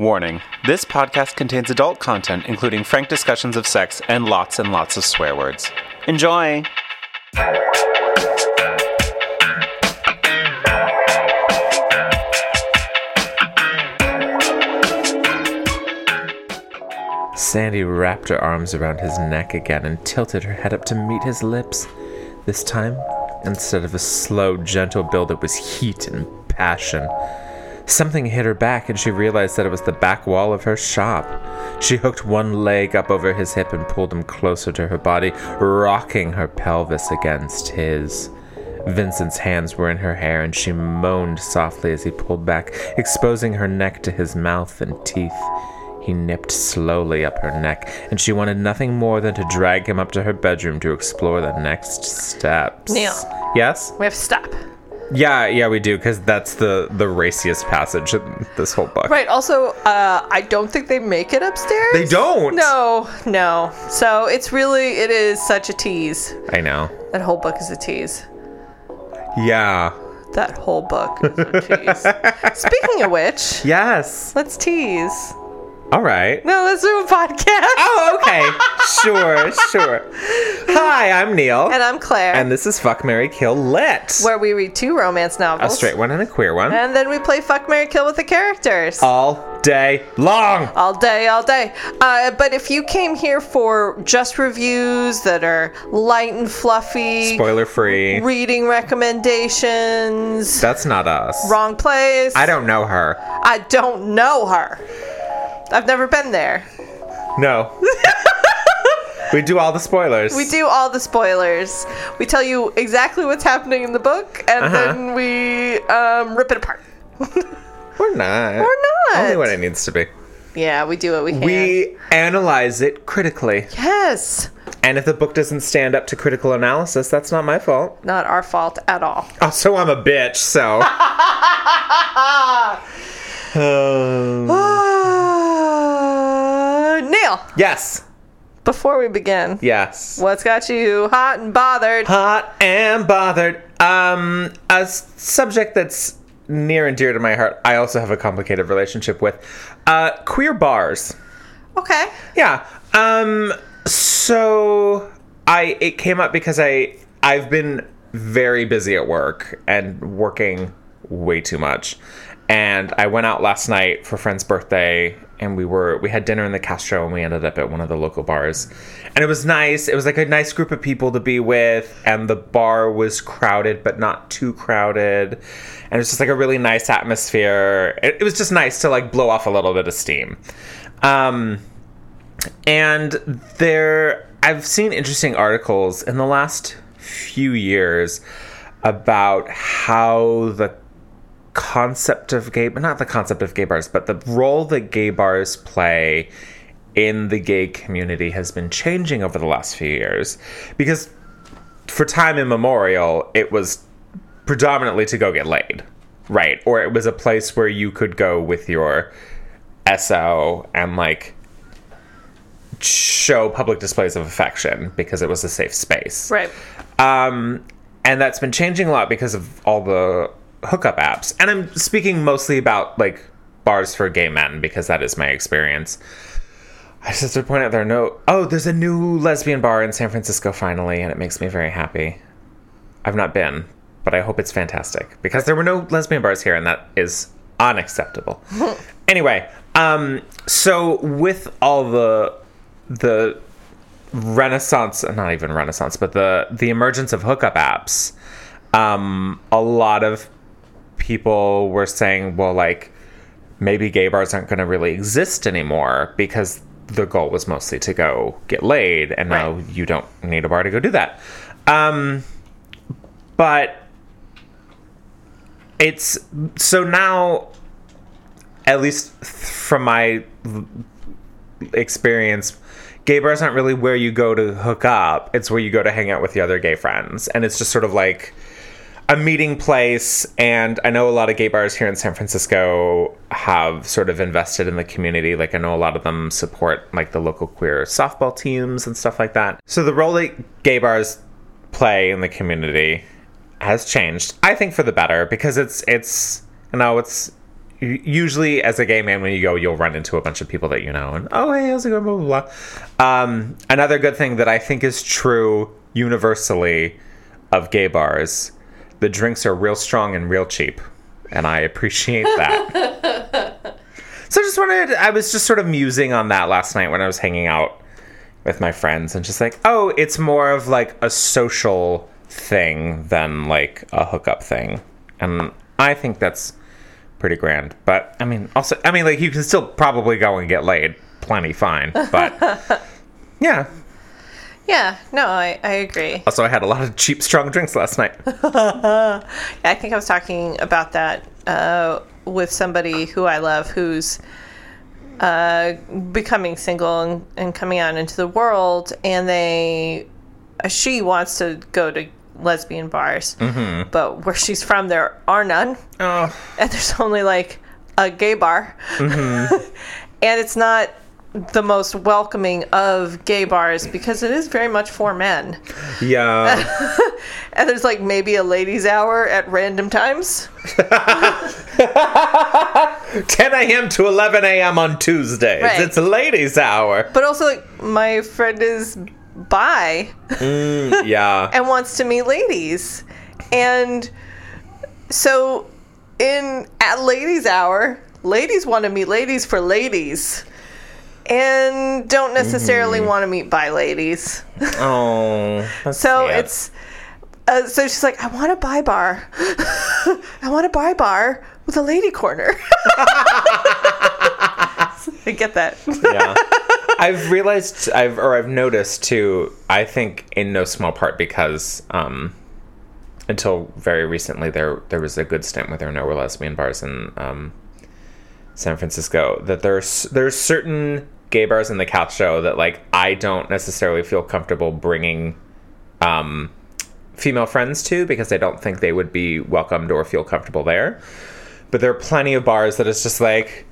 Warning this podcast contains adult content, including frank discussions of sex and lots and lots of swear words. Enjoy! Sandy wrapped her arms around his neck again and tilted her head up to meet his lips. This time, instead of a slow, gentle build, it was heat and passion. Something hit her back, and she realized that it was the back wall of her shop. She hooked one leg up over his hip and pulled him closer to her body, rocking her pelvis against his. Vincent's hands were in her hair, and she moaned softly as he pulled back, exposing her neck to his mouth and teeth. He nipped slowly up her neck, and she wanted nothing more than to drag him up to her bedroom to explore the next steps. Neil. Yes? We have to stop. Yeah, yeah, we do, because that's the, the raciest passage in this whole book. Right. Also, uh, I don't think they make it upstairs. They don't! No, no. So it's really, it is such a tease. I know. That whole book is a tease. Yeah. That whole book is a tease. Speaking of which, Yes. let's tease. All right. No, let's do a podcast. Oh, okay. sure, sure. Hi, I'm Neil. And I'm Claire. And this is Fuck Mary Kill Lit. where we read two romance novels. A straight one and a queer one. And then we play Fuck Mary Kill with the characters. All day long. all day, all day. Uh, but if you came here for just reviews that are light and fluffy, Spoiler free. reading recommendations, That's not us. wrong place. I don't know her. I don't know her. I've never been there. No. we do all the spoilers. We do all the spoilers. We tell you exactly what's happening in the book, and Uh-huh. then we um, rip it apart. We're not. We're not. Only when it needs to be. Yeah, we do what we can. We analyze it critically. yes, And if the book doesn't stand up to critical analysis, that's not my fault. not our fault at all. Also, I'm a bitch, so. Um, Neil, yes. before we begin, Yes. what's got you hot and bothered? Hot and bothered. Um, a s- subject that's near and dear to my heart. I also have a complicated relationship with uh, queer bars. Okay. Yeah. Um. So I it came up because I I've been very busy at work and working way too much. And I went out last night for friend's birthday and we were we had dinner in the Castro and we ended up at one of the local bars. And it was nice. It was like a nice group of people to be with and the bar was crowded but not too crowded. And it was just like a really nice atmosphere. It, it was just nice to like blow off a little bit of steam. Um and there I've seen interesting articles in the last few years about how the concept of gay not the concept of gay bars but the role that gay bars play in the gay community has been changing over the last few years because for time immemorial it was predominantly to go get laid right or it was a place where you could go with your SO and like show public displays of affection because it was a safe space. Right. Um, and that's been changing a lot because of all the hookup apps. And I'm speaking mostly about like bars for gay men because that is my experience. I just have to point out there are no. Oh, there's a new lesbian bar in San Francisco finally, and it makes me very happy. I've not been, but I hope it's fantastic because there were no lesbian bars here, and that is unacceptable. anyway, um, so with all the the renaissance not even renaissance but the the emergence of hookup apps um a lot of people were saying well like maybe gay bars aren't going to really exist anymore because the goal was mostly to go get laid and now you don't need a bar to go do that. Um but it's so now at least from my experience gay bars aren't really where you go to hook up. It's where you go to hang out with the other gay friends. And it's just sort of like a meeting place and i know a lot of gay bars here in san francisco have sort of invested in the community like i know a lot of them support like the local queer softball teams and stuff like that so the role that gay bars play in the community has changed i think for the better because it's it's you know it's usually as a gay man, when you go, you'll run into a bunch of people that you know, and oh hey, how's it going? Blah blah blah. Um, another good thing that I think is true universally of gay bars, the drinks are real strong and real cheap, and I appreciate that. so I just wanted, I was just sort of musing on that last night when I was hanging out with my friends, and just like, oh, it's more of like a social thing than like a hookup thing, and I think that's pretty grand. But I mean, also, I mean, like you can still probably go and get laid, plenty fine. But yeah. Yeah, no, I, I agree. Also, I had a lot of cheap, strong drinks last night. I think I was talking about that uh, with somebody who I love who's uh, becoming single and, and coming out into the world, and they she wants to go to lesbian bars, but where she's from, there are none, Oh, and there's only like a gay bar, and it's not the most welcoming of gay bars because it is very much for men. yeah. And there's like maybe a ladies' hour at random times. 10 a.m. to 11 a.m. on Tuesdays. Right. It's ladies' hour. But also, like, my friend is bi mm, yeah. and wants to meet ladies. And so, in at ladies' hour, ladies want to meet ladies for ladies. And don't necessarily want to meet bi ladies. Oh. that's So sad. it's uh, so she's like, I want a bi bar. I want a bi bar with a lady corner. I get that. yeah. I've realized I've or I've noticed too, I think in no small part because um until very recently there there was a good stint where there were no lesbian bars in um San Francisco that there's there's certain gay bars in the Castro that like I don't necessarily feel comfortable bringing um female friends to because I don't think they would be welcomed or feel comfortable there. But there are plenty of bars that it's just like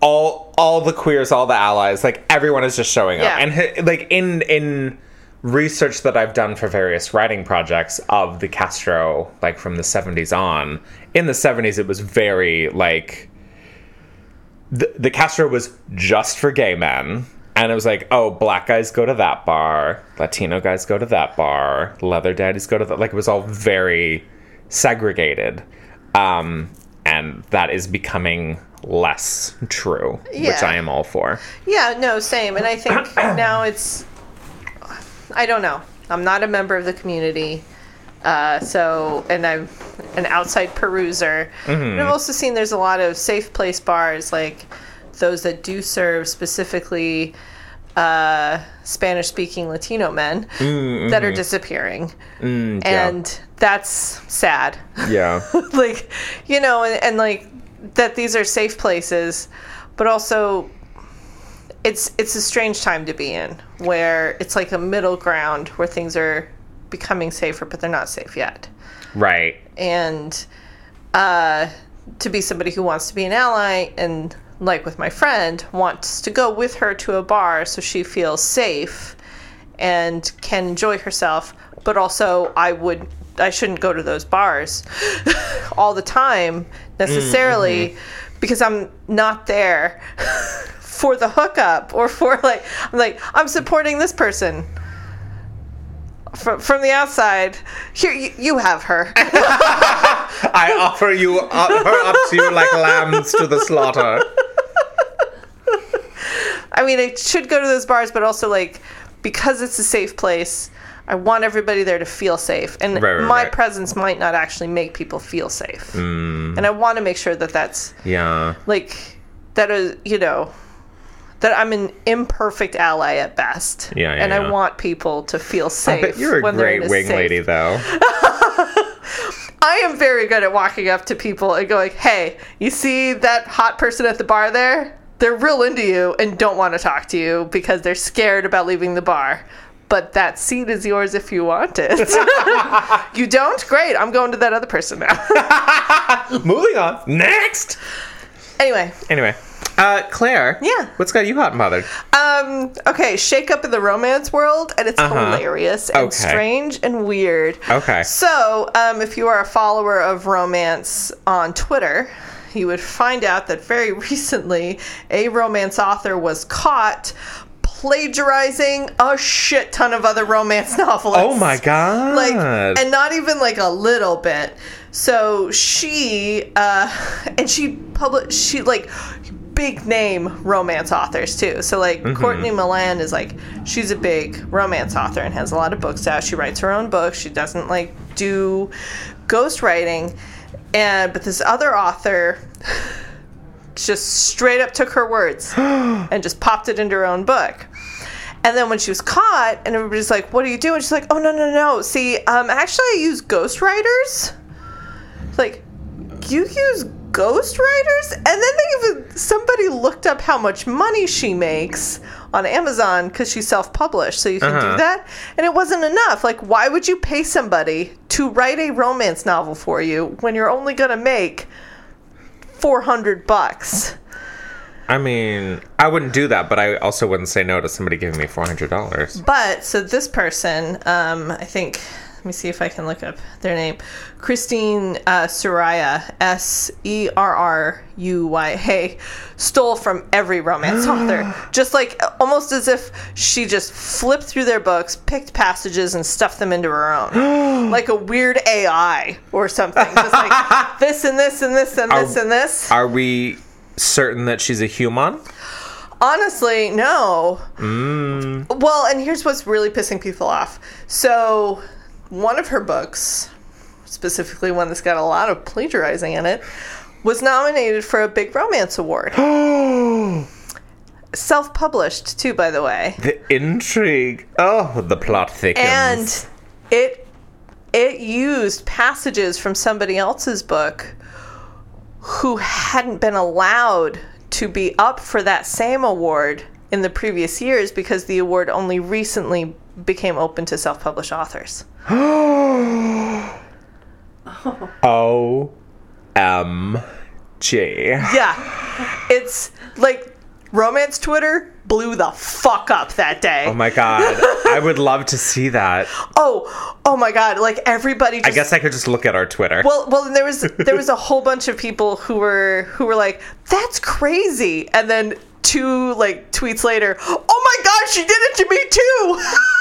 all all the queers, all the allies, like everyone is just showing up. Yeah. And like in in research that I've done for various writing projects of the Castro, like from the 70s on, in the 70s it was very like the, the Castro was just for gay men. And it was like, oh, black guys go to that bar, Latino guys go to that bar, leather daddies go to that. Like, it was all very segregated. Um, and that is becoming less true, which I am all for. Yeah, no, same. And I think now it's, I don't know. I'm not a member of the community. Uh, so, and I'm an outside peruser. And I've also seen there's a lot of safe place bars, like those that do serve specifically uh, Spanish speaking Latino men that are disappearing. And that's sad. Yeah. like you know and, and like that these are safe places but also it's it's a strange time to be in where it's like a middle ground where things are becoming safer but they're not safe yet. Right. and uh, to be somebody who wants to be an ally and like with my friend wants to go with her to a bar so she feels safe and can enjoy herself but also i would i shouldn't go to those bars all the time necessarily because i'm not there for the hookup or for like i'm like i'm supporting this person from, from the outside here you, you have her I offer you up, her up to you like lambs to the slaughter. I mean, I should go to those bars, but also like because it's a safe place, I want everybody there to feel safe, and Right, right, my right. presence might not actually make people feel safe. Mm. And I want to make sure that that's Yeah. like that is you know that I'm an imperfect ally at best. Yeah, yeah, and yeah. I want people to feel safe. But you're a great wing safe- lady, though. I am very good at walking up to people and going, "Hey, you see that hot person at the bar there? They're real into you and don't want to talk to you because they're scared about leaving the bar. But that seat is yours if you want it. you don't? Great. I'm going to that other person now. Moving on. Next. anyway, Anyway, uh, Claire. Yeah. What's got you hot and bothered? um, okay, shake up in the romance world, and it's Uh-huh. hilarious and Okay. strange and weird. Okay. So, um, if you are a follower of romance on Twitter, you would find out that very recently a romance author was caught plagiarizing a shit ton of other romance novelists. Oh my god. Like, and not even like a little bit. So she, uh, and she published, she like, big name romance authors too. So like Courtney Milan is like she's a big romance author and has a lot of books out. She writes her own books. She doesn't like do ghostwriting. And but this other author just straight up took her words and just popped it into her own book. And then when she was caught, and everybody's like, "What are you doing?" She's like, "Oh no, no, no! See, um, actually, I use ghostwriters. Like, you use ghostwriters?" And then they even somebody looked up how much money she makes on Amazon because she's self-published, so you can Uh-huh. do that. And it wasn't enough. Like, why would you pay somebody to write a romance novel for you when you're only gonna make four hundred bucks? I mean, I wouldn't do that, but I also wouldn't say no to somebody giving me four hundred dollars. But so this person, um, I think, let me see if I can look up their name. Christine uh, Serruya, S E R R U Y. Hey, stole from every romance author, just like almost as if she just flipped through their books, picked passages, and stuffed them into her own, like a weird AI or something. Just like this and this and this and this Are- and this. Are we certain that she's a human? Honestly, no. Well, and here's what's really pissing people off. So, one of her books, specifically one that's got a lot of plagiarizing in it, was nominated for a big romance award. Self published, too, by the way. The intrigue. Oh, the plot thickens. And it it used passages from somebody else's book who hadn't been allowed to be up for that same award in the previous years because the award only recently became open to self-published authors. O M G. Yeah. It's like romance Twitter blew the fuck up that day. Oh my god. I would love to see that. oh, oh my god, like everybody just I guess I could just look at our Twitter. Well, well, there was there was a whole bunch of people who were who were like, "That's crazy," and then two like tweets later, "Oh my gosh, she did it to me too!"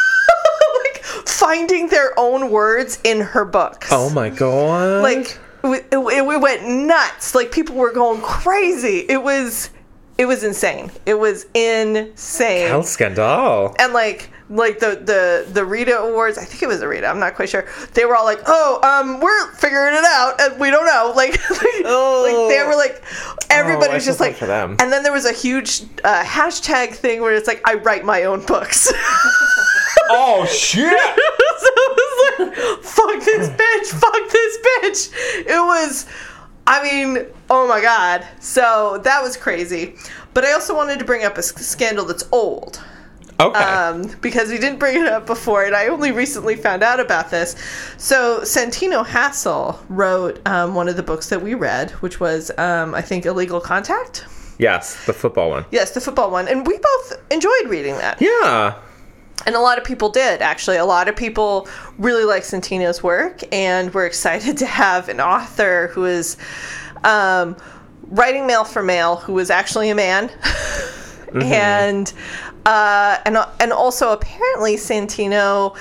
finding their own words in her books. oh my god. like we, it, we went nuts. Like people were going crazy. It was it was insane. It was insane Hell scandal. and like like the the the Rita Awards, I think it was the Rita, I'm not quite sure. They were all like, "Oh, um, we're figuring it out, and we don't know." Like, like, like they were like, everybody Oh, was just like, for them. and then there was a huge uh, hashtag thing where it's like, "I write my own books." Oh shit! so it was like, "Fuck this bitch! Fuck this bitch!" It was. I mean, oh my god. So that was crazy. But I also wanted to bring up a scandal that's old Okay. um, because we didn't bring it up before, and I only recently found out about this. So Santino Hassel wrote um, one of the books that we read, which was, um, I think, Illegal Contact. yes, the football one. Yes, the football one, and we both enjoyed reading that, Yeah. And a lot of people did. Actually, a lot of people really like Santino's work, and we're excited to have an author who is um, writing male for male, who is actually a man. and uh, and and also apparently Santino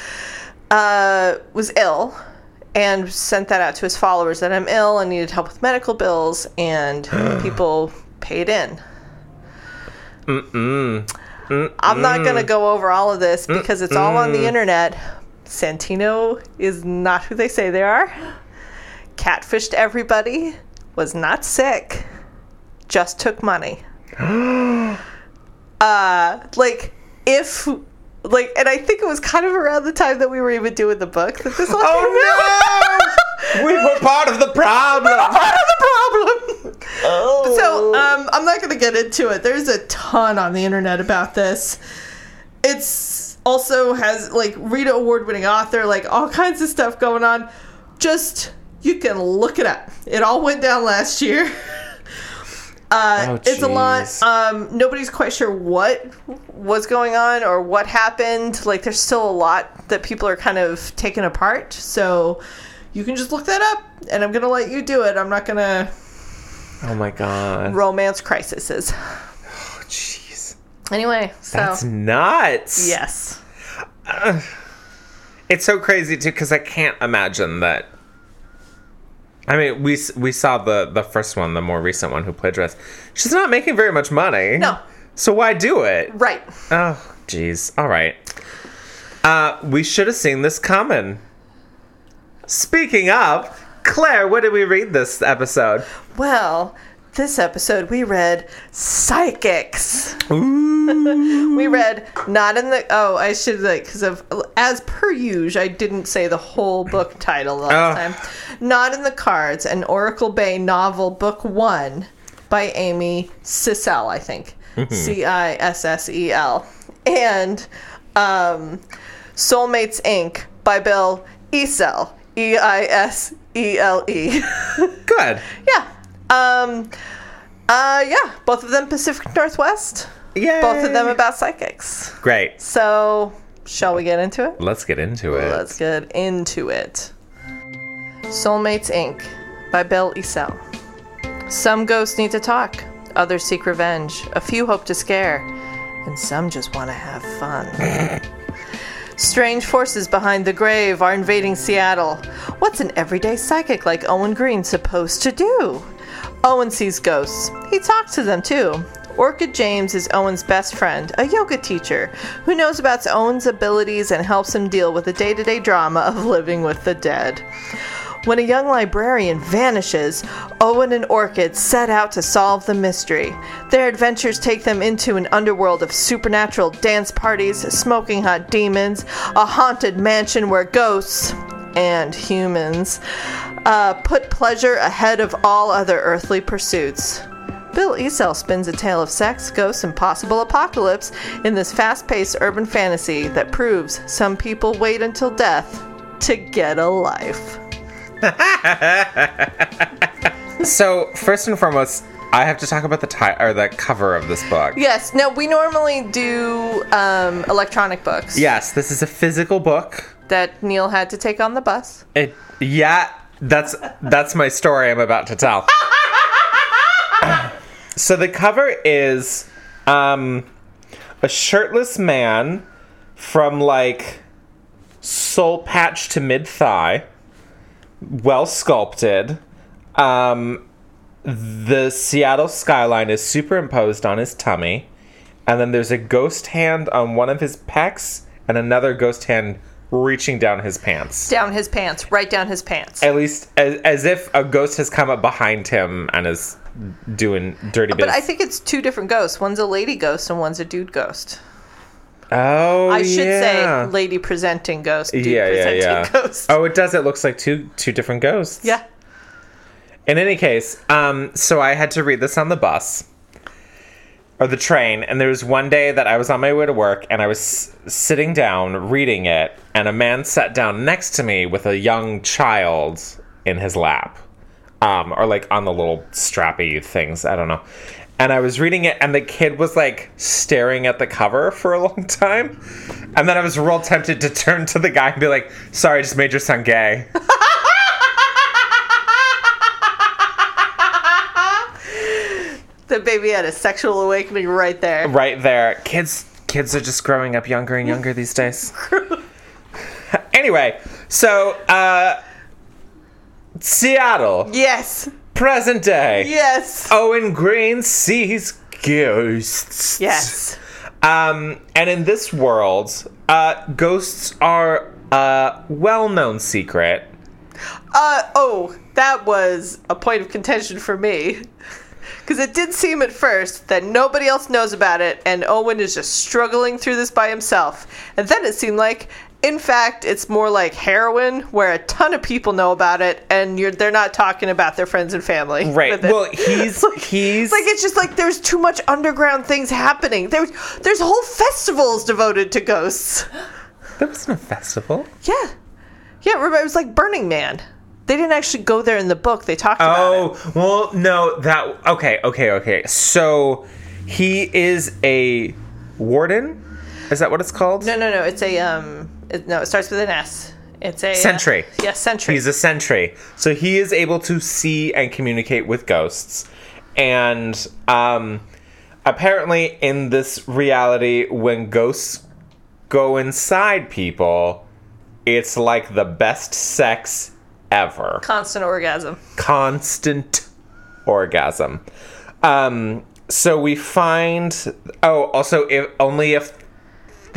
uh, was ill and sent that out to his followers that I'm ill and needed help with medical bills, and people paid in. I'm not gonna go over all of this because it's all on the internet. Santino is not who they say they are. Catfished everybody. Was not sick. Just took money. uh, like if like, and I think it was kind of around the time that we were even doing the book that this all came out. Oh no! we were part of the problem. part of the problem. Oh. So um, I'm not going to get into it. There's a ton on the internet about this. It's also has like Rita Award winning author, like all kinds of stuff going on. Just you can look it up. It all went down last year. Uh, Oh, it's a lot. Um, nobody's quite sure what was going on or what happened. Like, there's still a lot that people are kind of taking apart. So you can just look that up, and I'm gonna let you do it. I'm not gonna Oh my god. romance crises. Oh jeez. Anyway, so That's nuts. yes. It's so crazy too because I can't imagine that. I mean, we we saw the the first one, the more recent one, who plagiarized. She's not making very much money. No. So why do it? Right. Oh, jeez. All right. Uh, we should have seen this coming. Speaking of, Claire, what did we read this episode? Well, this episode we read Psychics. we read not in the oh I should like because of as per usual I didn't say the whole book title last Oh. time. Not in the cards, an Oracle Bay novel, book one, by Amy Cissel, I think, C I S S E L, and um, Soulmates Inc. by Bill Eisele, E I S E L E. Good. Yeah. Um uh yeah, both of them Pacific Northwest. Yeah. Both of them about psychics. Great. So, shall we get into it? Let's get into it. Let's get into it. Soulmates Inc. by Bill Eisele. Some ghosts need to talk, others seek revenge, a few hope to scare, and some just want to have fun. Strange forces behind the grave are invading Seattle. What's an everyday psychic like Owen Green supposed to do? Owen sees ghosts. He talks to them too. Orchid James is Owen's best friend, a yoga teacher who knows about Owen's abilities and helps him deal with the day to day drama of living with the dead. When a young librarian vanishes, Owen and Orchid set out to solve the mystery. Their adventures take them into an underworld of supernatural dance parties, smoking hot demons, a haunted mansion where ghosts and humans uh, put pleasure ahead of all other earthly pursuits. Bill Eisele spins a tale of sex, ghosts, and possible apocalypse in this fast paced urban fantasy that proves some people wait until death to get a life. So first and foremost, I have to talk about the ti- or the cover of this book. Yes. No, we normally do um, electronic books Yes, this is a physical book. that Neil had to take on the bus. It yeah, that's that's my story I'm about to tell. so the cover is um a shirtless man from like soul patch to mid thigh, well sculpted. Um the Seattle skyline is superimposed on his tummy, and then there's a ghost hand on one of his pecs and another ghost hand reaching down his pants Down his pants, right down his pants. at least as, as if a ghost has come up behind him and is doing dirty But bits. I think it's two different ghosts. One's a lady ghost and one's a dude ghost. Oh, I should yeah. say lady presenting ghost, dude yeah, yeah, presenting yeah. ghost. Oh, it does. It looks like two two different ghosts. Yeah. In any case, um, so I had to read this on the bus or the train, and there was one day that I was on my way to work, and I was s- sitting down reading it, and a man sat down next to me with a young child in his lap, um, or like on the little strappy things. I don't know. And I was reading it, and the kid was like staring at the cover for a long time. And then I was real tempted to turn to the guy and be like, "Sorry, I just made your son gay." The baby had a sexual awakening right there. right there. Kids kids are just growing up younger and younger these days. anyway, so uh Seattle, Yes. Present day. Yes. Owen Green sees ghosts. Yes. Um and in this world, uh ghosts are a well-known secret. Uh oh, that was a point of contention for me. Because it did seem at first that nobody else knows about it, and Owen is just struggling through this by himself. And then it seemed like, in fact, it's more like heroin, where a ton of people know about it, and you're they're not talking about their friends and family. Right. Well, he's he's It's like it's just like there's too much underground things happening. There's there's whole festivals devoted to ghosts. there wasn't a festival. Yeah, yeah. Remember, it was like Burning Man. They didn't actually go there in the book. They talked about it. Oh, well, no, that okay, okay, okay. So he is a warden? Is that what it's called? No, no, no. It's a um. No, it starts with an S. It's a uh, Sentry. yes, sentry. He's a sentry. So he is able to see and communicate with ghosts. and um, apparently, in this reality, when ghosts go inside people, it's like the best sex ever. Constant orgasm. Constant orgasm. Um, so we find. Oh, also, if only if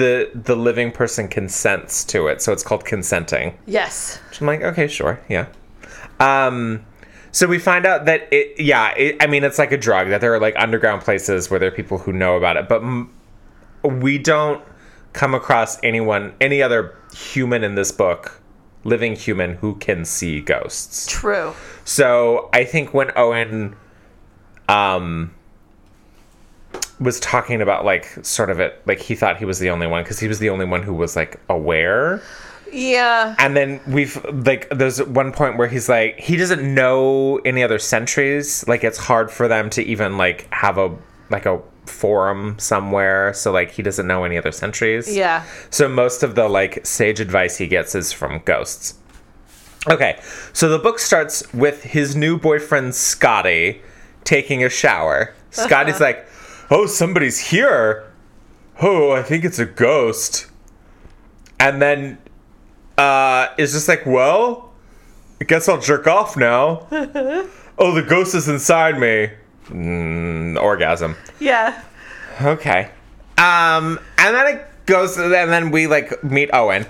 the the living person consents to it, so it's called consenting. Yes. I'm like, okay, sure, yeah. Um, so we find out that it, yeah, it, I mean, it's like a drug that there are like underground places where there are people who know about it, but m- we don't come across anyone, any other human in this book, living human who can see ghosts. True. So I think when Owen, um, was talking about like sort of it, like he thought he was the only one because he was the only one who was like aware. Yeah. And then we've like there's one point where he's like he doesn't know any other sentries. Like it's hard for them to even like have a like a forum somewhere. So like he doesn't know any other sentries. Yeah. So most of the like sage advice he gets is from ghosts. Okay, so the book starts with his new boyfriend Scotty taking a shower. Scotty's like, "Oh, somebody's here. Oh, I think it's a ghost." And then uh is just like, "Well, I guess I'll jerk off now." oh, the ghost is inside me. Mm, orgasm. Yeah. Okay. Um, and then it goes, and then we like meet Owen.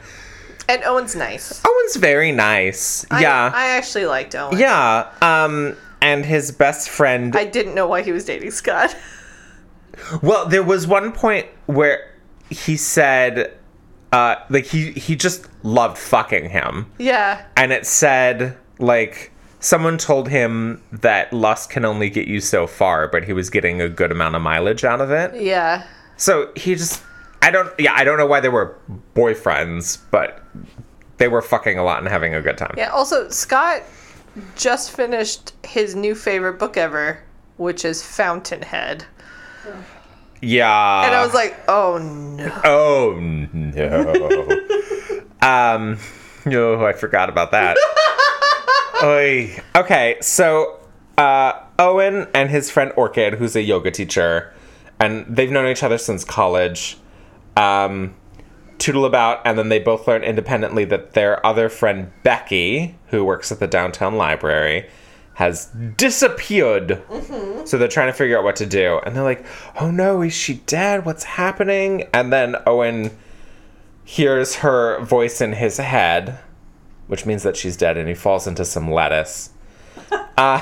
And Owen's nice. Owen's very nice. I- yeah. I, actually liked Owen. yeah. Um, and his best friend. I didn't know why he was dating Scott. well, there was one point where he said, uh, like he he just loved fucking him, yeah. and it said like someone told him that lust can only get you so far, but he was getting a good amount of mileage out of it. Yeah. So he just I don't yeah, I don't know why they were boyfriends, but they were fucking a lot and having a good time. Yeah. Also, Scott just finished his new favorite book ever, which is Fountainhead. Yeah. And I was like, oh no. Oh no. um no, I forgot about that. Oy. Okay, so uh Owen and his friend Orchid, who's a yoga teacher, and they've known each other since college. Um tootle about and then they both learn independently that their other friend Becky, who works at the downtown library, has disappeared. Mm-hmm. So they're trying to figure out what to do. And they're like, oh no, is she dead? What's happening? And then Owen hears her voice in his head, which means that she's dead, and he falls into some lettuce. He uh,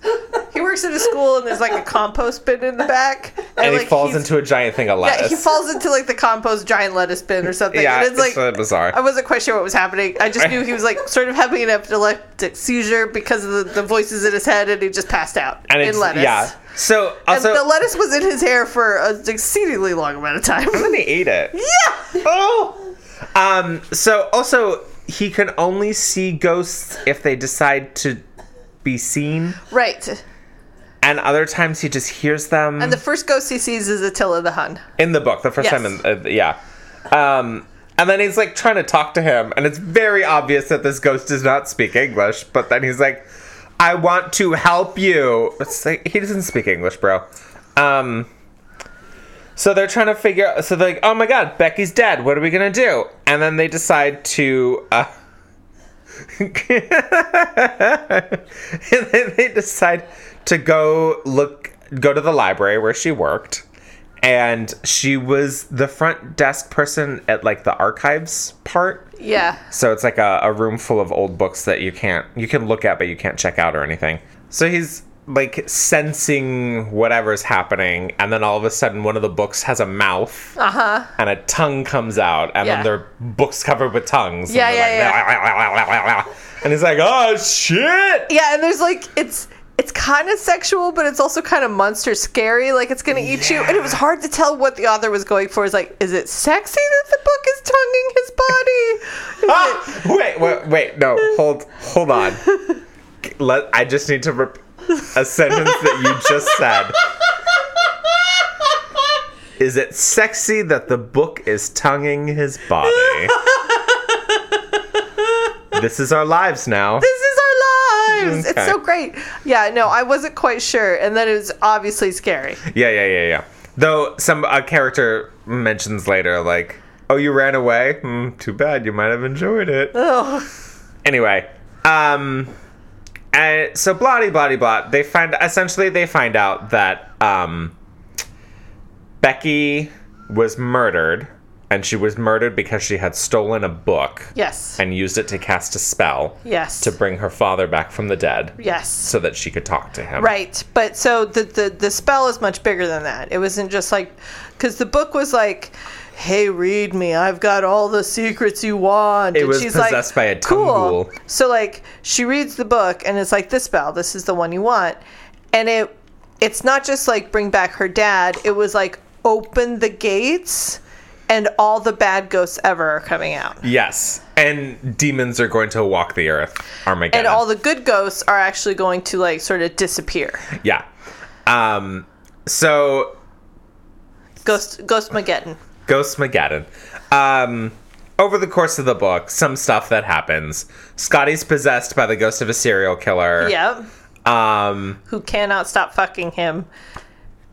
works at a school and there's like a compost bin in the back. And, And he like, falls into a giant thing of lettuce. Yeah, he falls into like the compost giant lettuce bin or something. Yeah, and it's like it's uh, bizarre. I wasn't quite sure what was happening. I just knew he was like sort of having an epileptic seizure because of the, the voices in his head, and he just passed out and in it's, lettuce. yeah. So And also, the lettuce was in his hair for an exceedingly long amount of time. And then he ate it. yeah. Oh. Um. So also, he can only see ghosts if they decide to be seen, Right. And other times he just hears them. And the first ghost he sees is Attila the Hun. in the book the first Yes. time in uh, yeah um and then he's like trying to talk to him and it's very obvious that this ghost does not speak english but then he's like i want to help you it's like he doesn't speak english bro um so they're trying to figure out so they're like oh my god becky's dead what are we gonna do and then they decide to uh and then they decide to go look go to the library where she worked and she was the front desk person at like the archives part Yeah. so it's like a, a room full of old books that you can't you can look at but you can't check out or anything so he's like sensing whatever's happening and then all of a sudden one of the books has a mouth Uh-huh. and a tongue comes out and Yeah. then there are books covered with tongues Yeah, and they're yeah, and he's like oh shit Yeah, and there's like it's it's kind of sexual, but it's also kind of monster scary, like it's gonna eat you. And it was hard to tell what the author was going for. Is like, is it sexy that the book is tonguing his body? Ah, wait, wait, wait, no, hold, hold on. Let I just need to rep- a sentence that you just said. Is it sexy that the book is tonguing his body? this is our lives now. This our lives. It's so great. Yeah, no, I wasn't quite sure, and then it was obviously scary. Yeah, yeah, yeah, yeah. Though some a character mentions later, like, "Oh, you ran away. Hmm, too bad. You might have enjoyed it." Oh, Anyway, um, and so bloody bloody blah. They find essentially they find out that um, Becky was murdered, and she was murdered because she had stolen a book yes, and used it to cast a spell yes, to bring her father back from the dead, yes. so that she could talk to him. Right, but so the, the the spell is much bigger than that. It wasn't just like because the book was like, "Hey, read me. I've got all the secrets you want." It and was she's possessed by a cool. Tungul. So like she reads the book and it's like this spell. This is the one you want, and it it's not just like bring back her dad. It was like open the gates. And all the bad ghosts ever are coming out. Yes, and demons are going to walk the earth. Armageddon. And all the good ghosts are actually going to like sort of disappear. yeah. Um. So Ghost Ghost Mageddon. Ghost Mageddon. Um, over the course of the book, some stuff that happens. Scotty's possessed by the ghost of a serial killer. Yep. Um, who cannot stop fucking him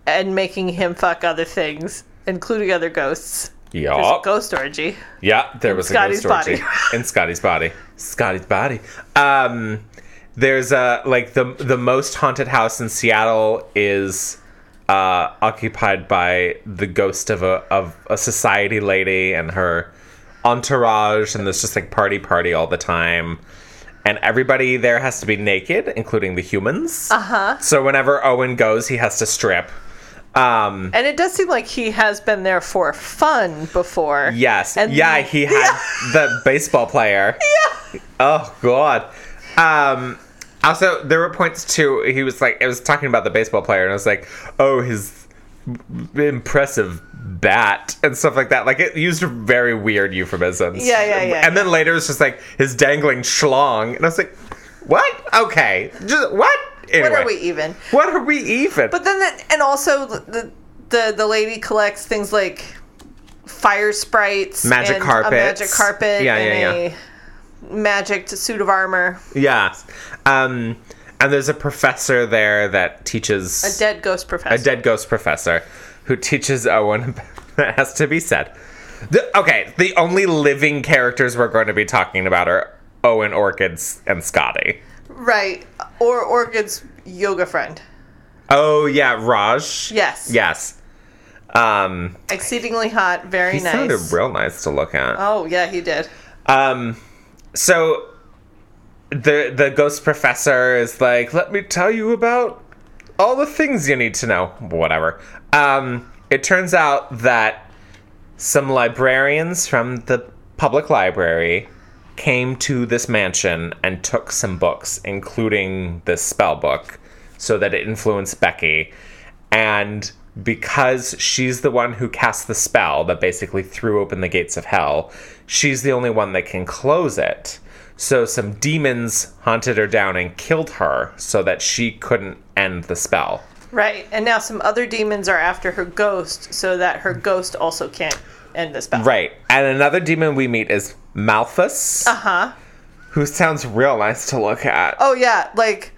and making him fuck other things, including other ghosts. There's a yeah, ghost orgy. yeah. There was Scotty's a ghost orgy body. in Scotty's body. Scotty's body. Um, there's a like the the most haunted house in Seattle is uh, occupied by the ghost of a of a society lady and her entourage, and there's just like party party all the time. And everybody there has to be naked, including the humans. Uh huh. So whenever Owen goes, he has to strip. Um, And it does seem like he has been there for fun before. yes. And- yeah, he had the baseball player. Yeah. Oh god. Um also there were points too he was like it was talking about the baseball player and I was like, "Oh, his impressive bat and stuff like that." Like it used very weird euphemisms. Yeah, yeah, yeah, And then later it's just like his dangling schlong and I was like, "What? Okay. Just what?" Anyway, What are we even? What are we even? But then, the, and also the, the the lady collects things like fire sprites, Magic a magic carpet, Yeah, and a magic suit of armor, yeah. Um and there's a professor there that teaches a dead ghost professor. a dead ghost professor who teaches Owen that has to be said. The, okay, the only living characters we're going to be talking about are Owen, Orchids, and Scotty. Right? Or Orchid's yoga friend. Oh yeah, Raj. Yes. Yes. Um, Exceedingly hot, very he nice. sounded real nice to look at. oh yeah, he did. Um, so the the ghost professor is like, "Let me tell you about all the things you need to know." Whatever. Um, it turns out that some librarians from the public library came to this mansion and took some books, including this spell book, so that it influenced Becky. And because she's the one who cast the spell that basically threw open the gates of hell, she's the only one that can close it. So some demons hunted her down and killed her so that she couldn't end the spell. Right, and now some other demons are after her ghost, so that her ghost also can't end the spell. Right. And another demon we meet is Malthus, Uh huh. who sounds real nice to look at. Oh yeah, like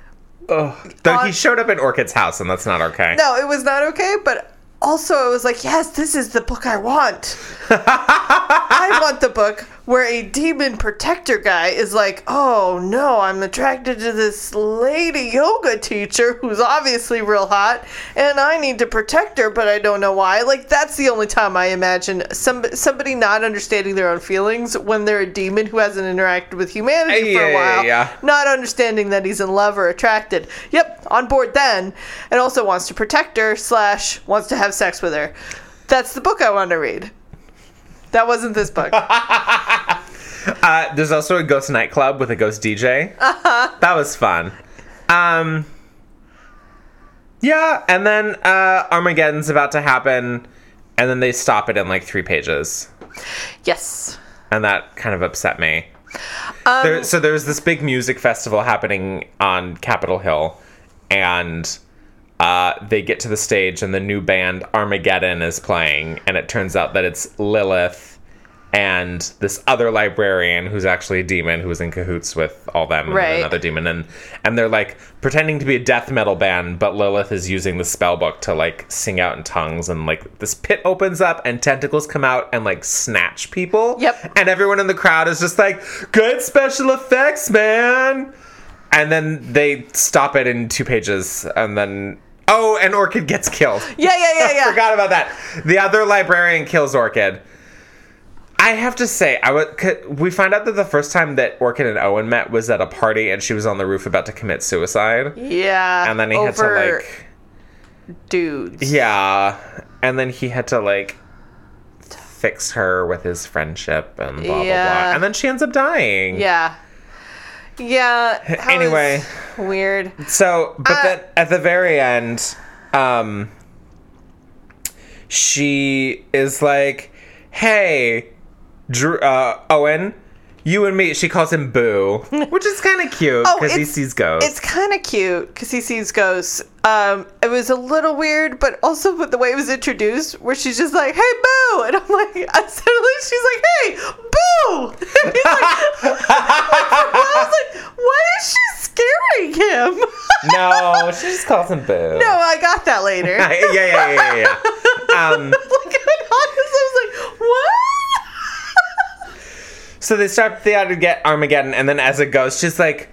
Ugh. Though he showed up in Orchid's house, and that's not okay. no, it was not okay, but also I was like, yes, this is the book I want. I want the book where a demon protector guy is like, oh no, I'm attracted to this lady yoga teacher who's obviously real hot, and I need to protect her, but I don't know why. Like that's the only time I imagine some somebody not understanding their own feelings when they're a demon who hasn't interacted with humanity for Yeah, a yeah, while, yeah. not understanding that he's in love or attracted. Yep, on board then, and also wants to protect her slash wants to have sex with her. That's the book I want to read. That wasn't this book. Uh, there's also a ghost nightclub with a ghost DJ. Uh-huh. That was fun. Um, yeah, and then uh, Armageddon's about to happen, and then they stop it in like three pages, yes. and that kind of upset me. Um, there, so there's this big music festival happening on Capitol Hill, and uh, they get to the stage, and the new band Armageddon is playing, and it turns out that it's Lilith and this other librarian who's actually a demon who was in cahoots with all them and Right. another demon and and they're like pretending to be a death metal band but Lilith is using the spell book to like sing out in tongues and like this pit opens up and tentacles come out and like snatch people Yep. and everyone in the crowd is just like good special effects man and then they stop it in two pages and then oh and Orchid gets killed Yeah, yeah, yeah, yeah. Forgot about that. The other librarian kills Orchid. I have to say, I would. c- We find out that the first time that Orchid and Owen met was at a party, and she was on the roof about to commit suicide, Yeah. and then he had to like, dudes. yeah, and then he had to like fix her with his friendship and blah blah blah, and then she ends up dying. Yeah. Yeah. Anyway. Weird. So, but Uh, then at the very end, um, she is like, "Hey, Drew, uh, Owen, you and me." She calls him Boo, which is kind of cute Oh, because he sees ghosts. It's kind of cute because he sees ghosts. Um, it was a little weird, but also with the way it was introduced, where she's just like, "Hey, boo," and I'm like, I suddenly she's like, "Hey, boo," and he's like, I was like, "Why is she scaring him?" no, she just calls him Boo. no, I got that later. yeah, yeah, yeah, yeah, yeah. Um, like, honestly, I was like, "What?" So they start the get Armageddon, and then as it goes, she's like,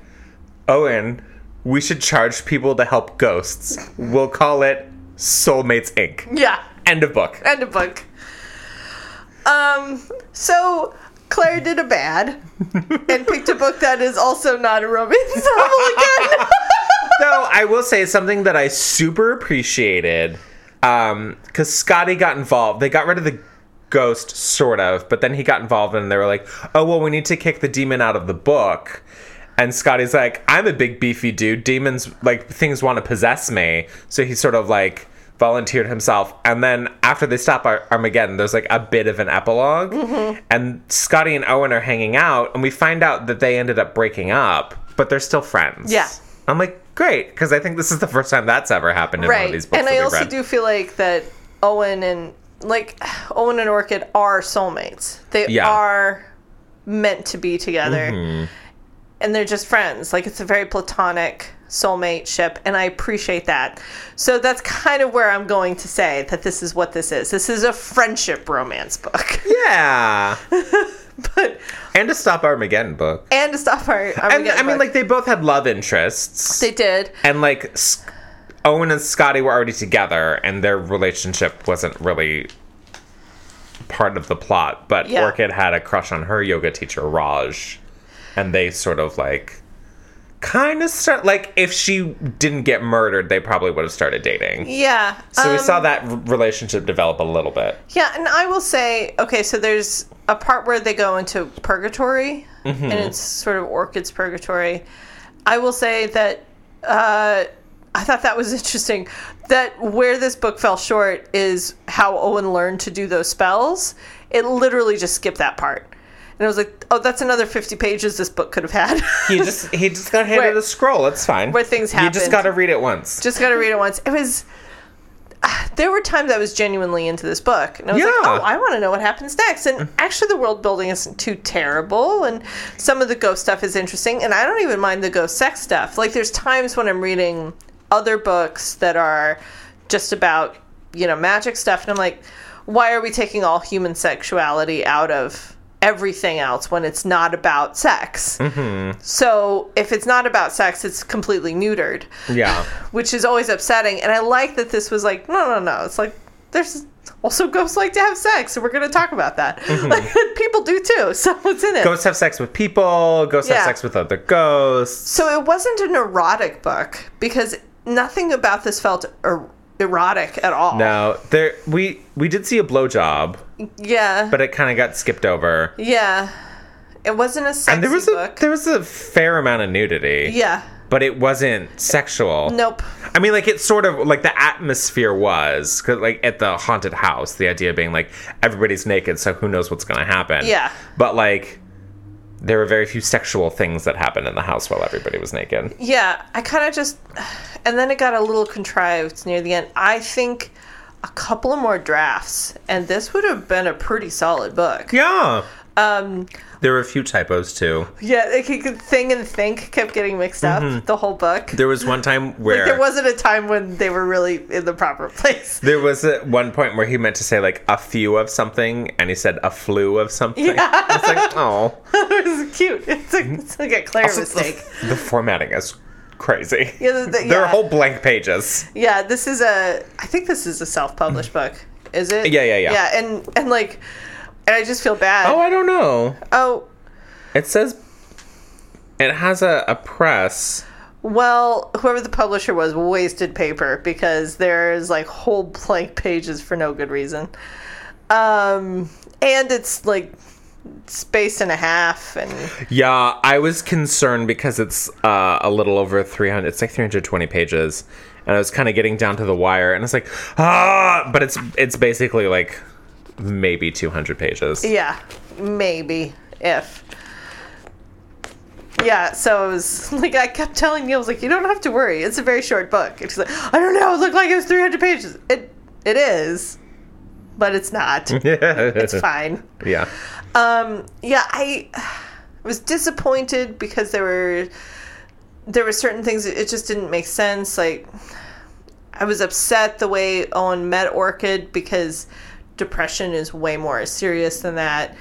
"Owen, we should charge people to help ghosts. We'll call it Soulmates Inc." yeah. End of book. End of book. Um, so Claire did a bad and picked a book that is also not a romance novel again. Though I will say something that I super appreciated, because Scotty got involved. They got rid of the ghost, sort of, but then he got involved, and they were like, "Oh well, we need to kick the demon out of the book." And Scotty's like, "I'm a big beefy dude. Demons like things want to possess me." So he sort of like volunteered himself. And then after they stop Ar- Armageddon, there's like a bit of an epilog mm-hmm. and Scotty and Owen are hanging out, and we find out that they ended up breaking up, but they're still friends. Yeah. I'm like, great, because I think this is the first time that's ever happened in one of these books And I also read. do feel like that Owen and like Owen and Orchid are soulmates. They Yeah. are meant to be together. Mm-hmm. And they're just friends. Like it's a very platonic soulmate ship and I appreciate that. So that's kind of where I'm going to say that this is what this is. This is a friendship romance book. yeah, but and to stop Armageddon book. and to stop our And I mean, like they both had love interests, they did. and like Owen and Scotty were already together, and their relationship wasn't really part of the plot. But Yeah. Orchid had a crush on her yoga teacher Raj, and they sort of like kind of start like if she didn't get murdered, they probably would have started dating. Yeah. So we um, saw that r- relationship develop a little bit. Yeah, and I will say, okay, so there's a part where they go into purgatory, Mm-hmm. and it's sort of Orchid's purgatory. I will say that uh, I thought that was interesting. That where this book fell short is how Owen learned to do those spells. It literally just skipped that part. And I was like, oh, that's another 50 pages this book could have had. He just he just got handed Where- a scroll. It's fine. where things happen. You just got to read it once. just got to read it once. It was. There were times I was genuinely into this book, and I was like, "Oh, I want to know what happens next." And mm-hmm. actually, the world building isn't too terrible, and some of the ghost stuff is interesting. And I don't even mind the ghost sex stuff. Like, there's times when I'm reading other books that are just about you know magic stuff, and I'm like, "Why are we taking all human sexuality out of?" everything else when it's not about sex. Mm-hmm. So if it's not about sex, it's completely neutered yeah. which is always upsetting. And I like that this was like, no, no, no. It's like there's also ghosts like to have sex, so we're going to talk about that. Mm-hmm. Like people do too. So what's in it? Ghosts have sex with people. Ghosts Yeah. have sex with other ghosts. so it wasn't an erotic book because nothing about this felt er- erotic at all. No, there we we did see a blowjob, Yeah. but it kind of got skipped over. yeah. It wasn't a sexy And there was a there was a fair amount of nudity. yeah. But it wasn't sexual. Nope. I mean, like it's sort of like the atmosphere was, 'cause, like at the haunted house. The idea being like everybody's naked, so who knows what's to happen? Yeah. But like, there were very few sexual things that happened in the house while everybody was naked. Yeah, I kind of just, and then it got a little contrived near the end. I think a couple of more drafts, and this would have been a pretty solid book. Yeah. Um, there were a few typos too. Yeah, like thing and think kept getting mixed up mm-hmm. the whole book. There was one time where Like there wasn't a time when they were really in the proper place. There was a, one point where he meant to say like a few of something, and he said a flu of something. Yeah. It's like, oh, it was cute. It's like mm-hmm. it's like a clear mistake. the formatting is crazy. Yeah, the- the- there are whole blank pages. Yeah, this is a. I think this is a self-published mm-hmm. book. Is it? Yeah, yeah, yeah. Yeah, and and like, and I just feel bad. Oh, I don't know. oh It says it has a, a press. well, whoever the publisher was wasted paper because there's like whole blank pages for no good reason. Um, and it's like space and a half, and Yeah, I was concerned because it's uh, a little over 300. It's like 320 pages, and I was kind of getting down to the wire, and it's like ah, but it's it's basically like maybe 200 pages. yeah, maybe if. Yeah, so it was like I kept telling Neil, I was like, you don't have to worry. It's a very short book. And she's like, I don't know. It looked like it was 300 pages. It it is, but it's not. It's fine. Yeah. Um, yeah, I was disappointed because there were there were certain things that it just didn't make sense. Like I was upset the way Owen met Orchid because depression is way more serious than that.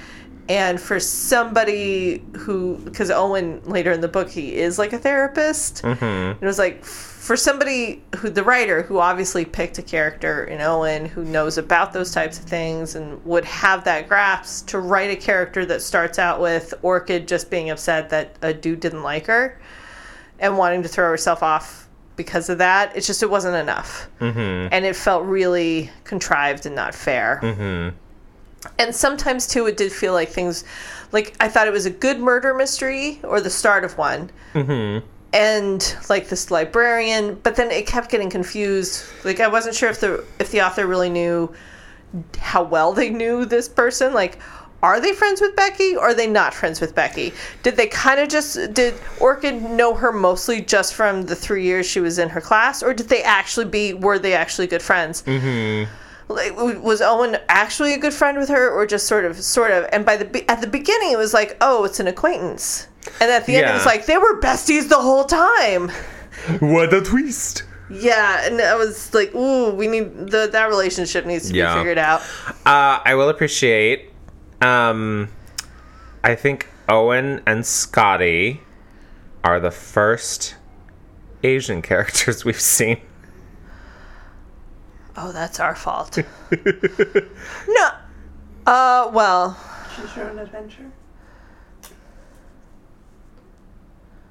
And for somebody who, because Owen later in the book he is like a therapist, mm-hmm. it was like for somebody who the writer who obviously picked a character in Owen who knows about those types of things and would have that grasp to write a character that starts out with Orchid just being upset that a dude didn't like her and wanting to throw herself off because of that. It's just it wasn't enough, mm-hmm. and it felt really contrived and not fair. Mm-hmm. And sometimes too, it did feel like things, like I thought it was a good murder mystery or the start of one, mm-hmm. and like this librarian, but then it kept getting confused. Like I wasn't sure if the if the author really knew how well they knew this person, like. Are they friends with Becky or are they not friends with Becky? Did they kind of just did Orchid know her mostly just from the three years she was in her class, or did they actually be were they actually good friends? Mm-hmm. Like, was Owen actually a good friend with her, or just sort of, sort of? And by the at the beginning, it was like, oh, it's an acquaintance, and at the end, it was like they were besties the whole time. What a twist! Yeah, and I was like, ooh, we need the that relationship needs to Yeah. be figured out. Uh, I will appreciate. Um, I think Owen and Scotty are the first Asian characters we've seen. Oh, that's our fault. no, uh, well, Choose your own adventure.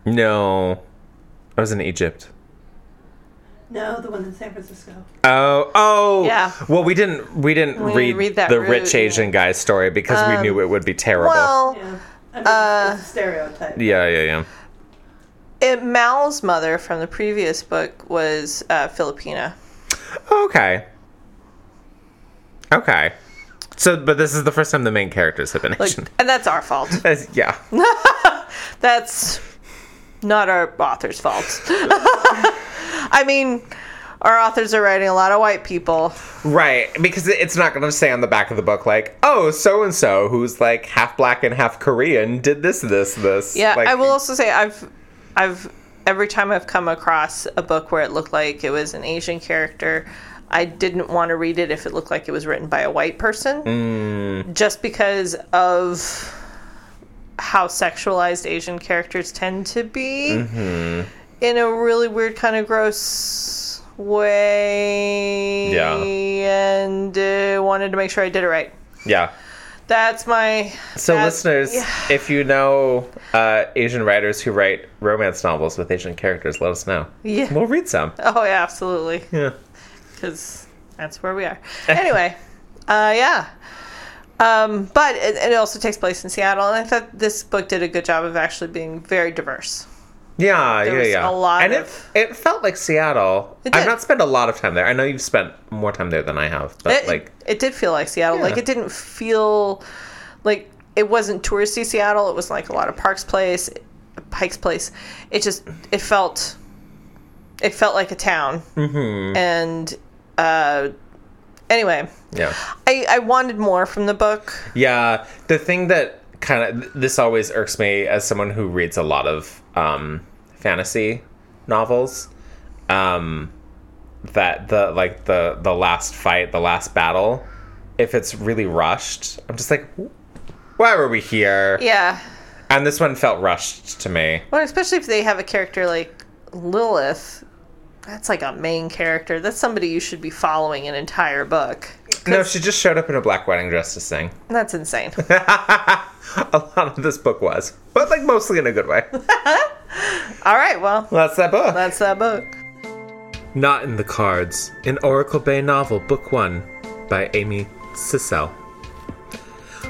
No, I was in Egypt. No, the one in San Francisco. Oh, oh, Yeah. Well, we didn't we didn't We read, read that the route, rich yeah. Asian guy's story because we knew it would be terrible. well, Yeah. I mean, Uh, it's a stereotype. yeah, yeah, yeah. it, Mal's mother from the previous book was uh, Filipina. Okay. Okay. So, but this is the first time the main characters have been Like, Asian. and that's our fault. As- yeah. That's not our author's fault. I mean, our authors are writing a lot of white people. Right, because it's not going to say on the back of the book like, "Oh, so and so who's like half black and half Korean did this, this, this." Yeah, Like, I will also say I've, I've every time I've come across a book where it looked like it was an Asian character, I didn't want to read it if it looked like it was written by a white person, Mm. just because of how sexualized Asian characters tend to be Mm-hmm. In a really weird kind of gross way. Yeah. and uh, wanted to make sure I did it right. Yeah. That's my So, That's- listeners, yeah. if you know uh, Asian writers who write romance novels with Asian characters, let us know. yeah. We'll read some. Oh yeah, absolutely. Yeah. because that's where we are. Anyway, uh, yeah. Um, but it, it also takes place in Seattle, and I thought this book did a good job of actually being very diverse. Yeah, yeah, was yeah. a lot and of- it it felt like Seattle. It I've not spent a lot of time there. I know you've spent more time there than I have, but It, like, it did feel like Seattle. Like it didn't feel like it wasn't touristy Seattle. It was like a lot of Parks Place, Pikes Place. It just it felt it felt like a town, Mm-hmm. and uh, Anyway, Yeah. I, I wanted more from the book. Yeah, the thing that kind of this always irks me as someone who reads a lot of um, fantasy novels, um, that the like the the last fight, the last battle, if it's really rushed, I'm just like, why were we here? Yeah. And this one felt rushed to me. Well, especially if they have a character like Lilith. That's like a main character. That's somebody you should be following an entire book. No, she just showed up in a black wedding dress to sing. That's insane. a lot of this book was, but like mostly in a good way. All right, well, That's that book. that's that book. Not in the Cards, an Oracle Bay novel, Book 1, by Amy Eisele.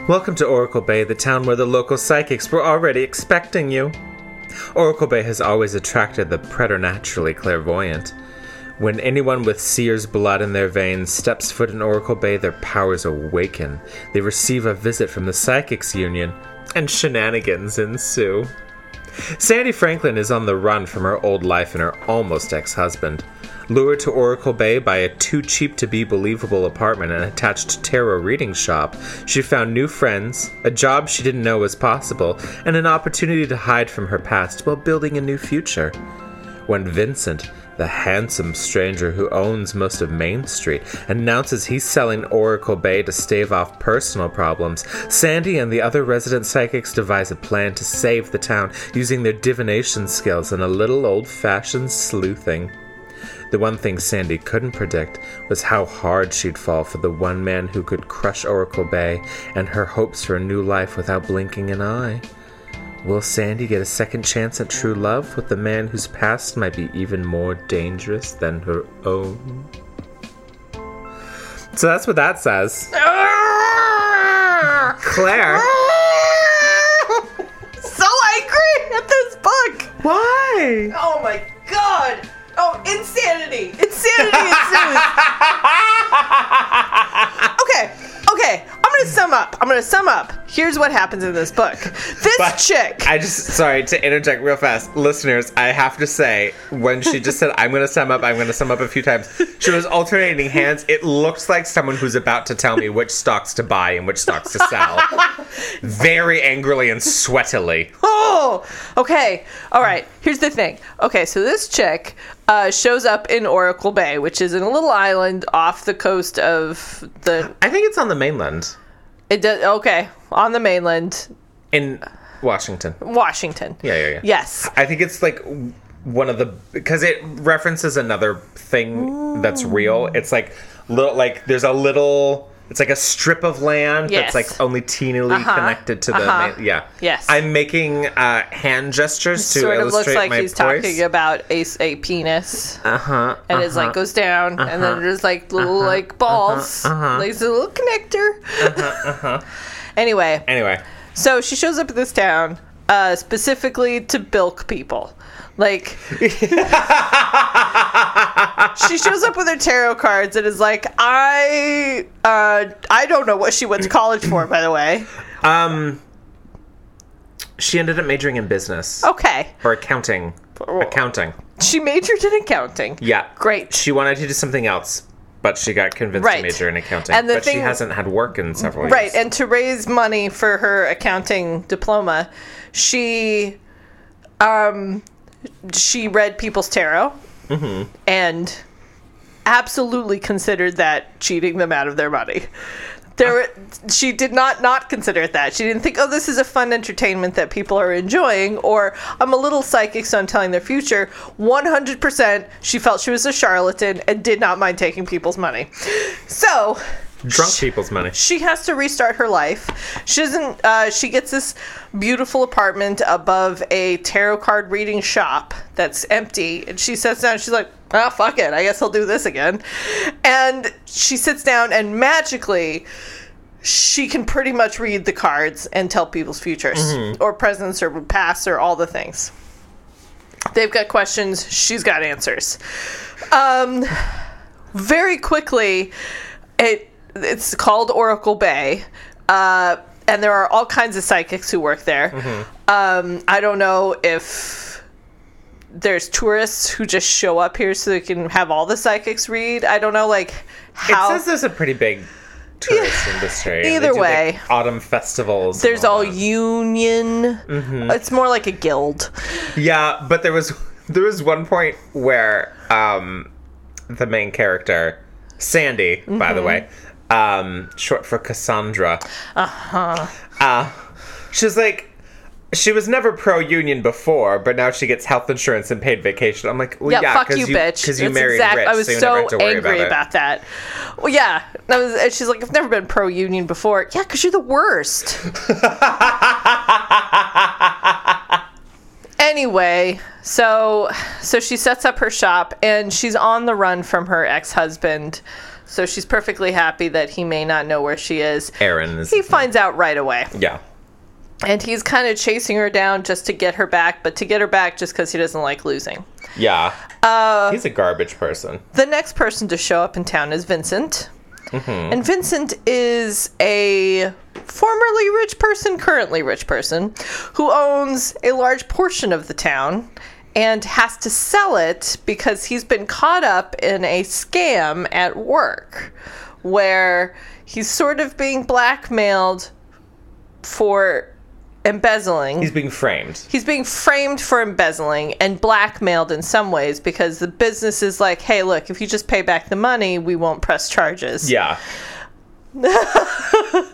Welcome to Oracle Bay, the town where the local psychics were already expecting you. Oracle Bay has always attracted the preternaturally clairvoyant. When anyone with seer's blood in their veins steps foot in Oracle Bay, their powers awaken. They receive a visit from the Psychics Union, and shenanigans ensue. Sandy Franklin is on the run from her old life and her almost ex husband. Lured to Oracle Bay by a too cheap to be believable apartment and attached tarot reading shop, she found new friends, a job she didn't know was possible, and an opportunity to hide from her past while building a new future. When Vincent, the handsome stranger who owns most of Main Street, announces he's selling Oracle Bay to stave off personal problems, Sandy and the other resident psychics devise a plan to save the town using their divination skills and a little old fashioned sleuthing. The one thing Sandy couldn't predict was how hard she'd fall for the one man who could crush Oracle Bay and her hopes for a new life without blinking an eye. Will Sandy get a second chance at true love with the man whose past might be even more dangerous than her own? So that's what that says. Claire. so angry at this book. Why? Oh my god. Oh, insanity. Insanity ensues. okay, okay. I'm gonna sum up. I'm gonna sum up. Here's what happens in this book. This But chick. I just sorry to interject real fast, listeners. I have to say, when she just said, "I'm to sum up," I'm to sum up a few times. She was alternating hands. It looks like someone who's about to tell me which stocks to buy and which stocks to sell, very angrily and sweatily. Oh, okay. All right. Here's the thing. Okay, so this chick uh, shows up in Oracle Bay, which is in a little island off the coast of the. I think it's on the mainland It does okay on the mainland, in Washington. Washington. Yeah, yeah, yeah. Yes. I think it's like one of the because it references another thing that's real. It's like little like there's a little. It's like a strip of land Yes. that's like only teenily Uh-huh. connected to the Uh-huh. main, yeah. Yes. I'm making uh, hand gestures to Sort of looks illustrate like my he's voice. talking about a, a penis. uh huh. and it's like goes down, and then there's like little like balls, uh-huh. like a little connector. Uh huh. anyway, Anyway, so she shows up at this town uh, specifically to bilk people. Like she shows up with her tarot cards and is like, I uh, I don't know what she went to college for, by the way. um, she ended up majoring in business Okay, or accounting. Accounting. she majored in accounting. Yeah. Great. She wanted to do something else, but she got convinced Right. to major in accounting. And the but she hasn't had work in several Right, years. and to raise money for her accounting diploma, she um she read people's tarot Mm-hmm. and absolutely considered that cheating them out of their money. There, she did not not consider it that. She didn't think, "Oh, this is a fun entertainment that people are enjoying," or "I'm a little psychic, so I'm telling their future." One hundred percent, she felt she was a charlatan and did not mind taking people's money. So, Drunk people's money. she has to restart her life. She doesn't. Uh, she gets this beautiful apartment above a tarot card reading shop that's empty, and she sits down. She's like, "Ah, fuck it. I guess I'll do this again." And she sits down, and magically, she can pretty much read the cards and tell people's futures, or presents, or past, or all the things. They've got questions. She's got answers. Um, very quickly, it it's called Oracle Bay, uh, and there are all kinds of psychics who work there. Um, I don't know if there's tourists who just show up here so they can have all the psychics read. I don't know, like how it says there's a pretty big tourist industry. and they Either do, like, way. autumn festivals. there's all that. union. Mm-hmm. It's more like a guild. Yeah, but there was there was one point where um the main character, Sandy, by the Mm-hmm. way, um, short for Cassandra. Uh-huh. Uh she's like she was never pro union before, but now she gets health insurance and paid vacation. I'm like, well, Yeah, yeah, fuck 'cause you, bitch. Because you That's married exact- rich, I was so, so, never have to worry angry about, about, that. Well, yeah. That was, and she's like, I've never been pro union before. Yeah, because you're the worst. anyway, so so she sets up her shop and she's on the run from her ex-husband. So she's perfectly happy that he may not know where she is. Aaron is He finds out right away. Yeah. And he's kind of chasing her down just to get her back, but to get her back just because he doesn't like losing. Yeah. Uh, He's a garbage person. The next person to show up in town is Vincent. And Vincent is a formerly rich person, currently rich person, who owns a large portion of the town and has to sell it because he's been caught up in a scam at work where he's sort of being blackmailed for embezzling. He's being framed. He's being framed for embezzling and blackmailed in some ways because the business is like, hey, look, if you just pay back the money, we won't press charges. Yeah.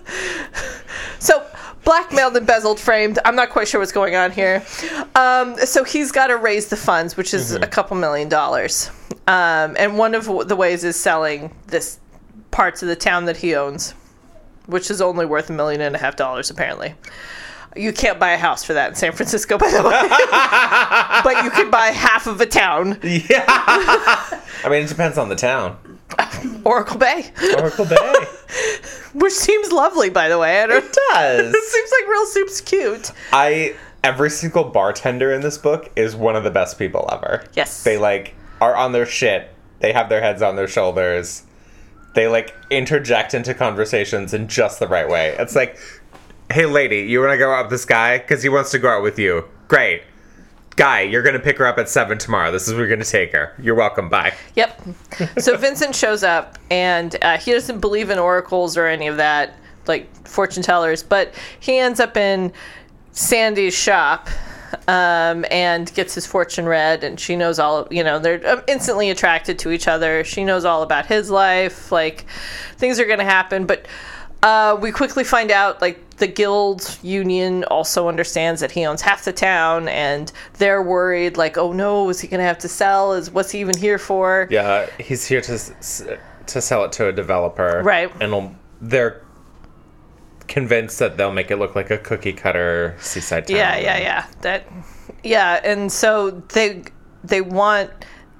So, blackmailed, embezzled, framed. I'm not quite sure what's going on here. Um, so, he's got to raise the funds, which is a couple million dollars. Um, and one of the ways is selling this parts of the town that he owns, which is only worth a million and a half dollars, apparently. You can't buy a house for that in San Francisco, by the way. but you can buy half of a town, Yeah. I mean, it depends on the town. Oracle Bay, Oracle Bay. which seems lovely, by the way. I don't, It does. it seems like real soup's cute. I every single bartender in this book is one of the best people ever. Yes. They like are on their shit. They have their heads on their shoulders. They like interject into conversations in just the right way. It's like, "Hey lady, you want to go out with this guy cuz he wants to go out with you." Great. Guy, you're going to pick her up at 7 tomorrow. This is where you're going to take her. You're welcome. Bye. Yep. So Vincent shows up, and uh, he doesn't believe in oracles or any of that, like fortune tellers, but he ends up in Sandy's shop um, and gets his fortune read, and she knows all. You know, they're um, instantly attracted to each other. She knows all about his life. Like things are going to happen, but. Uh, we quickly find out like the guild union also understands that he owns half the town and they're worried like oh no is he gonna have to sell is what's he even here for Yeah, he's here to s- to sell it to a developer. Right. And they're convinced that they'll make it look like a cookie cutter seaside town. Yeah, yeah, yeah. That yeah, and so they they want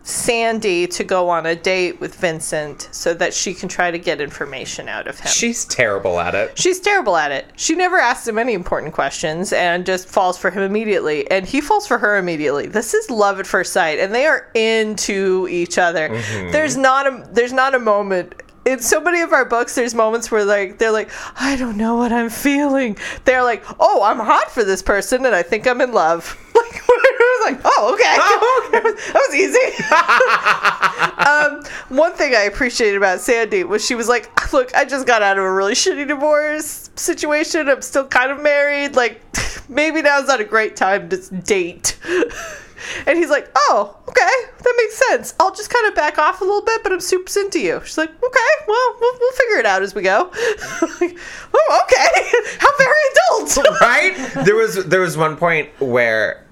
Sandy to go on a date with Vincent so that she can try to get information out of him. She's terrible at it. She's terrible at it. She never asks him any important questions and just falls for him immediately. And he falls for her immediately. This is love at first sight, and they are into each other. Mm-hmm. There's not a there's not a moment. In so many of our books, there's moments where like they're like, I don't know what I'm feeling. They're like, Oh, I'm hot for this person, and I think I'm in love. Like, was like, Oh, okay, that was easy. um, one thing I appreciated about Sandy was she was like, "Look, I just got out of a really shitty divorce situation. I'm still kind of married. Like, maybe now's not a great time to date." And he's like, "Oh, okay, that makes sense. I'll just kind of back off a little bit, but I'm super into you." She's like, "Okay, well, we'll, we'll figure it out as we go." like, oh, okay, how very adult, right? There was there was one point where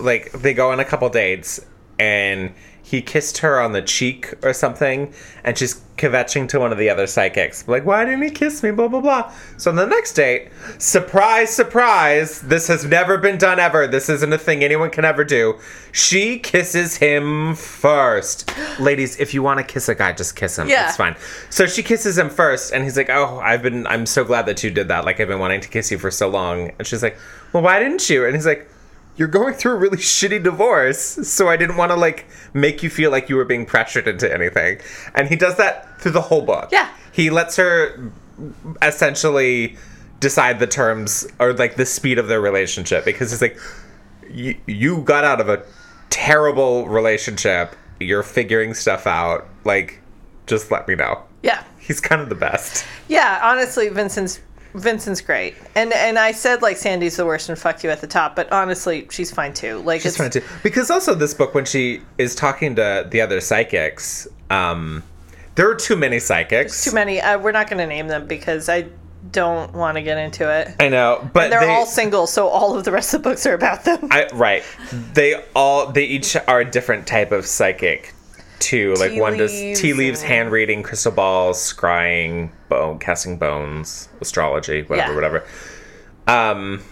like they go on a couple dates and he kissed her on the cheek or something and she's kvetching to one of the other psychics. Like why didn't he kiss me? Blah blah blah. So on the next date surprise surprise this has never been done ever. This isn't a thing anyone can ever do. She kisses him first. Ladies if you want to kiss a guy just kiss him. Yeah. it's fine. So she kisses him first and he's like oh i've been i'm so glad that you did that. Like i've been wanting to kiss you for so long. And she's like well why didn't you? And he's like you're going through a really shitty divorce so i didn't want to like make you feel like you were being pressured into anything and he does that through the whole book Yeah. he lets her essentially decide the terms or like the speed of their relationship because he's like you got out of a terrible relationship. You're figuring stuff out. Like, just let me know. Yeah. He's kind of the best. Yeah, honestly, Vincent's Vincent's great, and and I said like Sandy's the worst and fuck you at the top, but honestly, she's fine too. Like She's it's trying to because also this book when she is talking to the other psychics, um, there are too many psychics. too many. Uh, we're not going to name them because I don't want to get into it. I know, but They're they, all single, so all of the rest of the books are about them. I, right. They all they each are a different type of psychic Like Tea one does tea leaves, and- hand reading, crystal balls, scrying, bone casting bones, astrology, whatever, Yeah. whatever. Um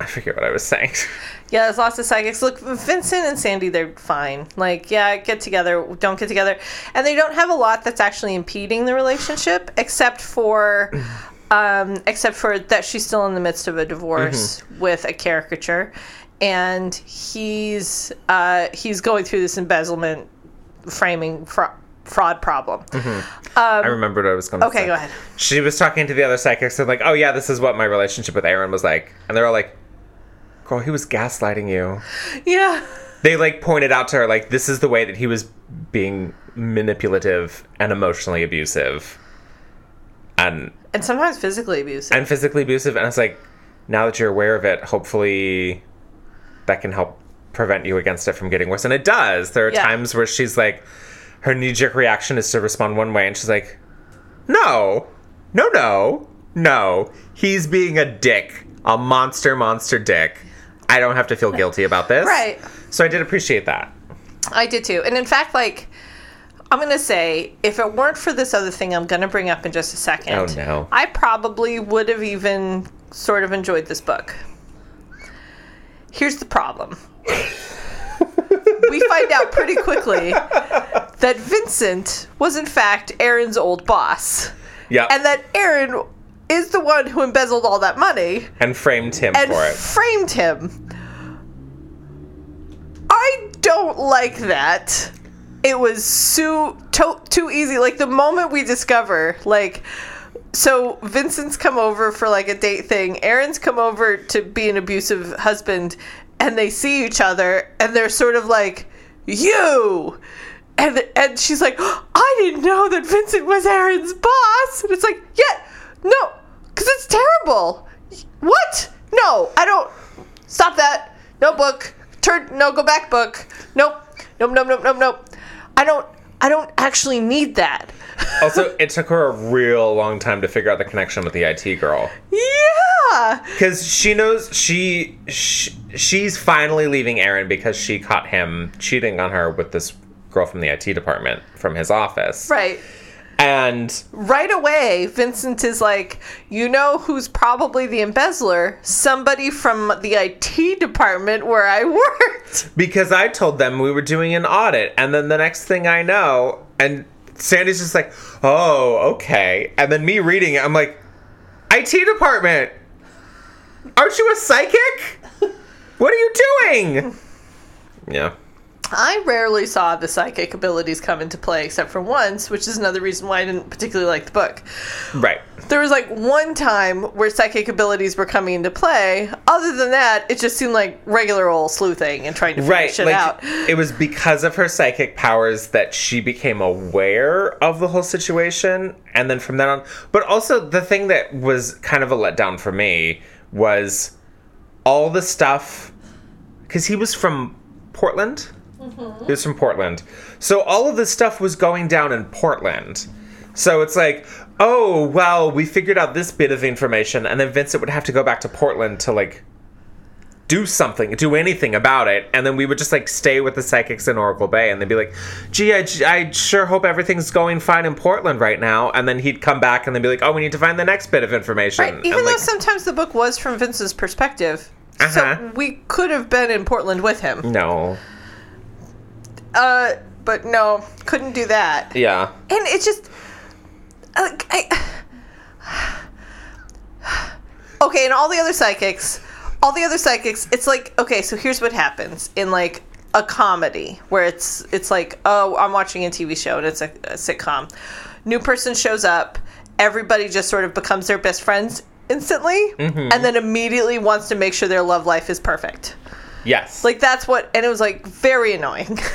I forget what I was saying. Yeah, there's lots of psychics. Look, Vincent and Sandy, they're fine. Like, yeah, get together, don't get together. And they don't have a lot that's actually impeding the relationship, except for. Um, except for that she's still in the midst of a divorce with a caricature, and he's uh, he's going through this embezzlement, framing fra- fraud problem. I remembered what I was going to say. Okay, go ahead. She was talking to the other psychics and like, "Oh yeah, this is what my relationship with Aaron was like." And they're all like, "Girl, he was gaslighting you." Yeah, they like pointed out to her like this is the way that he was being manipulative and emotionally abusive and and sometimes physically abusive. and physically abusive and it's like now that you're aware of it hopefully that can help prevent you against it from getting worse and it does there are Yeah. times where she's like her knee-jerk reaction is to respond one way and she's like no no no no he's being a dick a monster monster dick i don't have to feel guilty about this Right. so i did appreciate that I did too. And in fact, like, I'm going to say, if it weren't for this other thing I'm going to bring up in just a second, Oh, no. I probably would have even sort of enjoyed this book. Here's the problem. we find out pretty quickly that Vincent was, in fact, Aaron's old boss. Yeah. And that Aaron is the one who embezzled all that money and framed him and for it. framed him. I don't like that. It was so to- too easy. Like the moment we discover, like, so Vincent's come over for like a date thing. Aaron's come over to be an abusive husband, and they see each other, and they're sort of like, "You," and and she's like, "I didn't know that Vincent was Aaron's boss," and it's like, "Yeah, no, because it's terrible." What? No, I don't. Stop that. No book. Turn. No, go back. Book. Nope. Nope. Nope. Nope. Nope. Nope. I don't. I don't actually need that. also, it took her a real long time to figure out the connection with the IT girl yeah. because she knows she, she she's finally leaving Aaron because she caught him cheating on her with this girl from the IT department from his office. Right. And Right away, Vincent is like, you know who's probably the embezzler? Somebody from the IT department where I worked. because I told them we were doing an audit, and then the next thing I know, and Sandy's just like, "Oh, okay," and then me reading it, I'm like, "IT department, aren't you a psychic? What are you doing?" Yeah. I rarely saw the psychic abilities come into play except for once, which is another reason why I didn't particularly like the book. Right. There was like one time where psychic abilities were coming into play. Other than that, it just seemed like regular old sleuthing and trying to figure Right. shit Like out. it was because of her psychic powers that she became aware of the whole situation and then from then on but also the thing that was kind of a letdown for me was all the stuff cuz he was from Portland. He was from Portland. So all of this stuff was going down in Portland. So it's like, oh, well, we figured out this bit of information, and then Vincent would have to go back to Portland to like do something, do anything about it, and then we would just like stay with the psychics in Oracle Bay, and they'd be like, "Gee, I, I sure hope everything's going fine in Portland right now," and then he'd come back and then be like, "Oh, we need to find the next bit of information." Right, And, even though like, sometimes the book was from Vince's perspective. Uh-huh. So we could have been in Portland with him. no, Uh, but no, couldn't do that. yeah, And it's just like I Okay, and all the other psychics, all the other psychics, it's like okay, so here's what happens in like a comedy where it's it's like, oh, I'm watching a TV show and it's a, a sitcom. New person shows up, everybody just sort of becomes their best friends instantly and then immediately wants to make sure their love life is perfect. Yes. Like that's what, and it was like very annoying.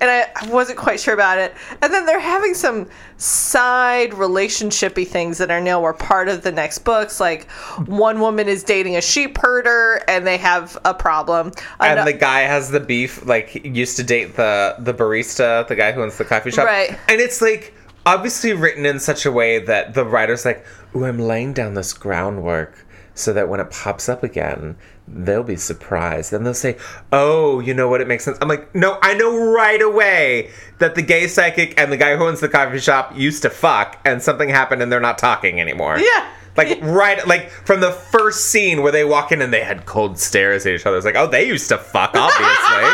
and I, I wasn't quite sure about it. And then they're having some side relationshipy things that are now are part of the next books. Like one woman is dating a sheep herder, and they have a problem. and the guy has the beef. Like used to date the the barista, the guy who owns the coffee shop. Right. And it's like obviously written in such a way that the writer's like, "Ooh, I'm laying down this groundwork so that when it pops up again, they'll be surprised. And they'll say, "Oh, you know what? It makes sense." I'm like, "No, I know right away that the gay psychic and the guy who owns the coffee shop used to fuck, and something happened, and they're not talking anymore." Yeah. Like right, like from the first scene where they walk in and they had cold stares at each other. It's like, oh, they used to fuck, obviously.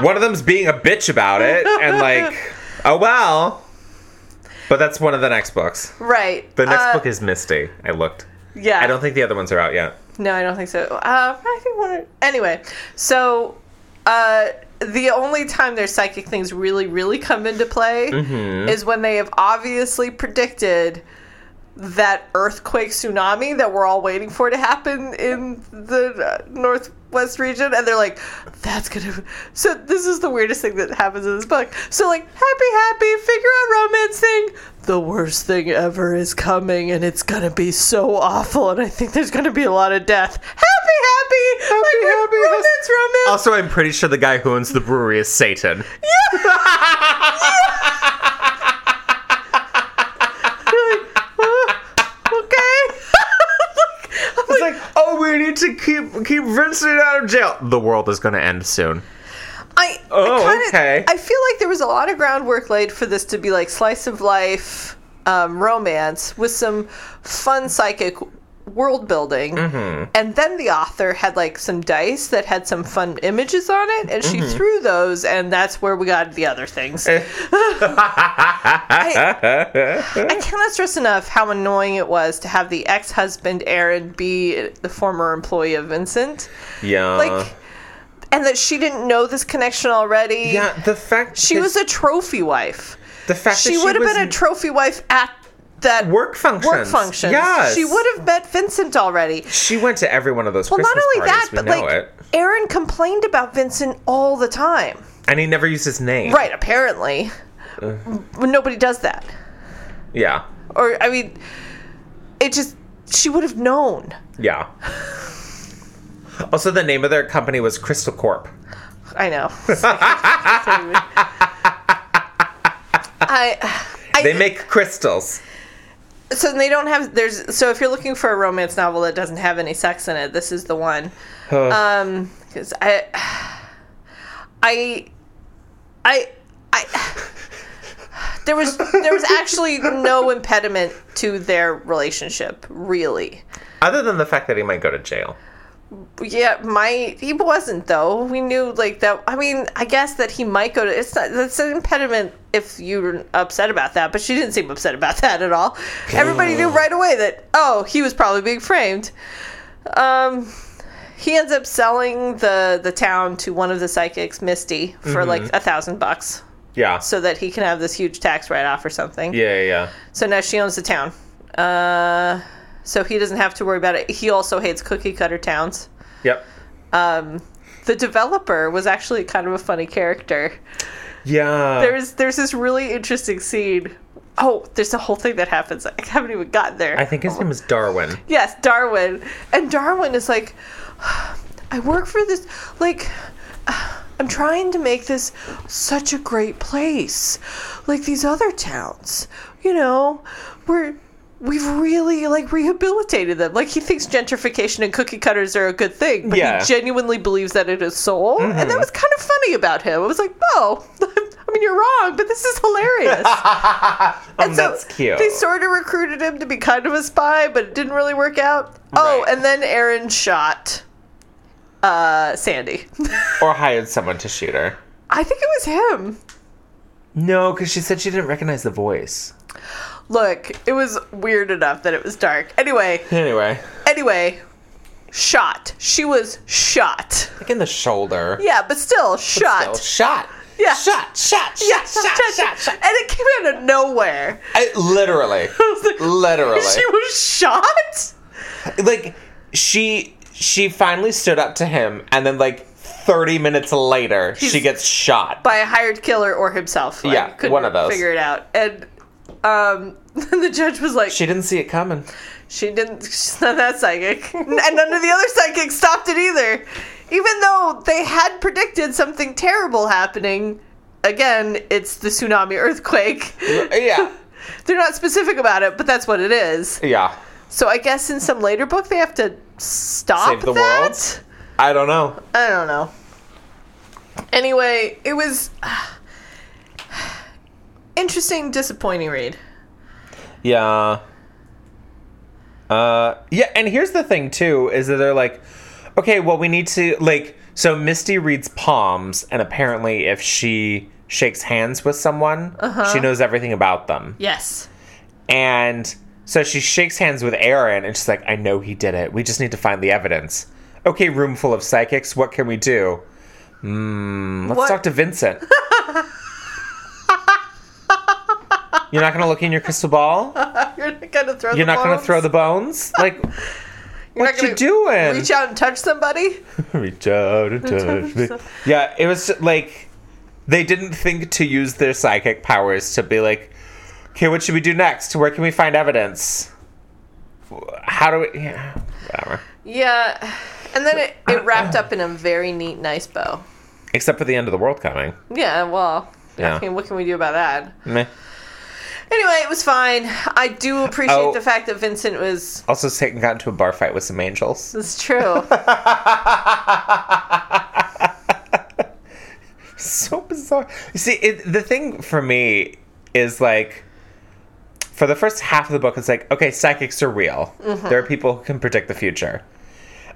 one of them's being a bitch about it, and like, oh well. But that's one of the next books. right. The next Uh, book is Misty. I looked. Yeah. I don't think the other ones are out yet. No, I don't think so. Uh, I think one. Anyway, so uh, the only time their psychic things really, really come into play Mm-hmm. is when they have obviously predicted that earthquake tsunami that we're all waiting for to happen in the uh, northwest region and they're like that's gonna so this is the weirdest thing that happens in this book. So like happy happy figure out romance thing. The worst thing ever is coming and it's gonna be so awful and i think there's gonna be a lot of death. Happy happy like, happy. romance romance. Also, I'm pretty sure the guy who owns the brewery is Satan. okay It's like, oh, we need to keep keep Vincent out of jail. The world is going to end soon. I, Oh, I kinda, okay. I feel like there was a lot of groundwork laid for this to be like slice of life um, romance with some fun psychic world building. Mm-hmm. And then the author had like some dice that had some fun images on it, and she Mm-hmm. threw those, and that's where we got the other things. I, I cannot stress enough how annoying it was to have the ex husband Aaron be the former employee of Vincent. Yeah. Like, and that she didn't know this connection already. yeah, the fact She was a trophy wife. the fact She would have been a trophy wife at that work functions. work function. Yes. She would have met Vincent already. She went to every one of those Well, Christmas not only parties. that, we but like it. Aaron complained about Vincent all the time. And he never used his name. Right, apparently. Uh. Nobody does that. Yeah. Or I mean it just she would have known. Yeah. Also, the name of their company was Crystal Corp. I know. I I They make crystals. So they don't have there's so if you're looking for a romance novel that doesn't have any sex in it, this is the one. Um, because I, I, I, I, there was there was actually no impediment to their relationship, really. Other than the fact that he might go to jail. Yeah, my he wasn't though. We knew like that. I mean, I guess that he might go to. It's not. That's an impediment if you're upset about that. But she didn't seem upset about that at all. Everybody knew right away that oh, he was probably being framed. Um, he ends up selling the the town to one of the psychics, Misty, for like a thousand bucks, Yeah. so that he can have this huge tax write off or something. yeah, yeah, yeah. So now she owns the town. Uh, so he doesn't have to worry about it. He also hates cookie cutter towns. Yep. Um, the developer was actually kind of a funny character. Yeah. There's there's this really interesting scene. Oh, there's a whole thing that happens. I haven't even gotten there. I think his name is Darwin. yes, Darwin. And Darwin is like, I work for this, like, I'm trying to make this such a great place. Like these other towns, you know, where we've really, like, rehabilitated them. Like, he thinks gentrification and cookie cutters are a good thing, but Yeah. he genuinely believes that in his soul. And that was kind of funny about him. It was like, oh, I mean, you're wrong, but this is hilarious. Oh, And so that's cute. They sort of recruited him to be kind of a spy, but it didn't really work out. Oh, and then Aaron shot uh, Sandy. or hired someone to shoot her. I think it was him. No, because she said she didn't recognize the voice. Look, it was weird enough that it was dark. Anyway, Anyway, anyway, shot. She was shot. like in the shoulder. Yeah, but still shot. Still, shot. Yeah. Shot. Shot. Shot. yeah, Shot. Shot. Shot. And it came out of nowhere. I, literally. I like, Literally. She was shot? like she she finally stood up to him, and then like 30 minutes later, she gets shot. by a hired killer or himself. Like, Yeah, one of those. Figure it out. And um, the judge was like, She didn't see it coming. She didn't. She's not that psychic, and none of the other psychics stopped it either. Even though they had predicted something terrible happening. Again, it's the tsunami earthquake. Yeah. They're not specific about it, but that's what it is. Yeah. So I guess in some later book they have to stop Save the that. world? I don't know. I don't know. Anyway, it was interesting, disappointing read. Yeah. Uh yeah, and here's the thing too is that they're like okay, well we need to like so Misty reads palms and apparently if she shakes hands with someone, she knows everything about them. Yes. And so she shakes hands with Aaron and she's like, I know he did it. We just need to find the evidence. Okay, room full of psychics, what can we do? Hmm, let's What- talk to Vincent. You're not gonna look in your crystal ball? You're not gonna throw. You're the not gonna bones? throw the bones? Like You're what you doing? Reach out and touch somebody. Reach out and touch me. Yeah, it was like they didn't think to use their psychic powers to be like, okay, what should we do next? Where can we find evidence? How do we? Yeah, whatever. Yeah, and then it, it wrapped up in a very neat, nice bow. Except for the end of the world coming. Yeah, well, Yeah. I mean, what can we do about that? Meh. Anyway, it was fine. I do appreciate Oh. the fact that Vincent was. Also, Satan got into a bar fight with some angels. That's true. so bizarre. You see, it, the thing for me is like, for the first half of the book, it's like, okay, psychics are real. Mm-hmm. There are people who can predict the future.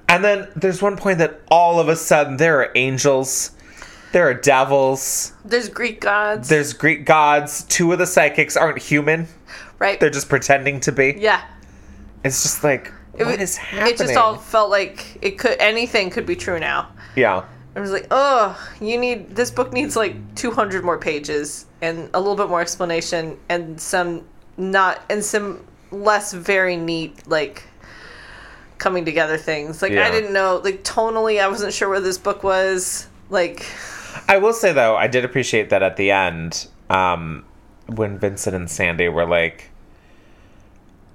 And then there's one point that all of a sudden there are angels, there are devils, There's Greek gods, there's Greek gods. Two of the psychics aren't human, right? they're just pretending to be. yeah. It's just like, It, what wa- is happening? it just all felt like it could anything could be true now. yeah. I was like, oh, you need this book needs like 200 more pages and a little bit more explanation and some not and some less very neat like coming together things. Like Yeah. I didn't know like tonally I wasn't sure where this book was. Like I will say though, I did appreciate that at the end, um, when Vincent and Sandy were like,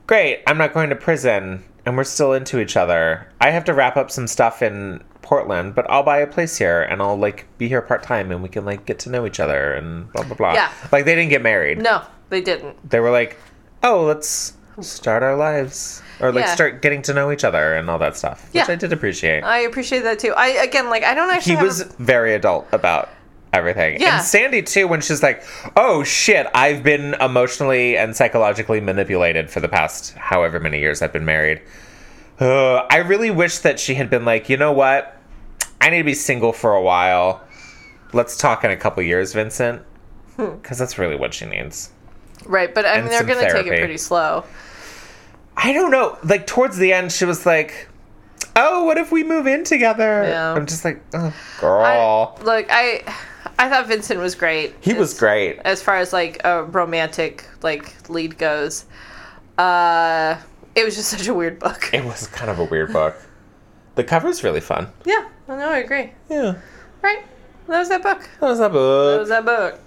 "Great, I'm not going to prison, and we're still into each other. I have to wrap up some stuff in Portland, but I'll buy a place here, and I'll like be here part time, and we can like get to know each other, and blah blah blah." Yeah. like they didn't get married. no, they didn't. They were like, "Oh, let's start our lives." Or like Yeah. start getting to know each other and all that stuff, which Yeah. I did appreciate. I appreciate that too. I again like I don't actually he was a- very adult about everything. Yeah. And Sandy too, when she's like, "Oh shit, I've been emotionally and psychologically manipulated for the past however many years I've been married." Uh, I really wish that she had been like, you know what? I need to be single for a while. Let's talk in a couple years, Vincent, Hmm. because that's really what she needs. right, but I mean and they're going to take it pretty slow. I don't know. Like towards the end, she was like, "Oh, what if we move in together?" Yeah. I'm just like, oh, "Girl." I, look, I I thought Vincent was great. he was great. as far as like a romantic like lead goes. Uh it was just such a weird book. It was kind of a weird book. The cover's really fun. Yeah, I know, I agree. Yeah. Right. That was that book. That was that book. That was that book.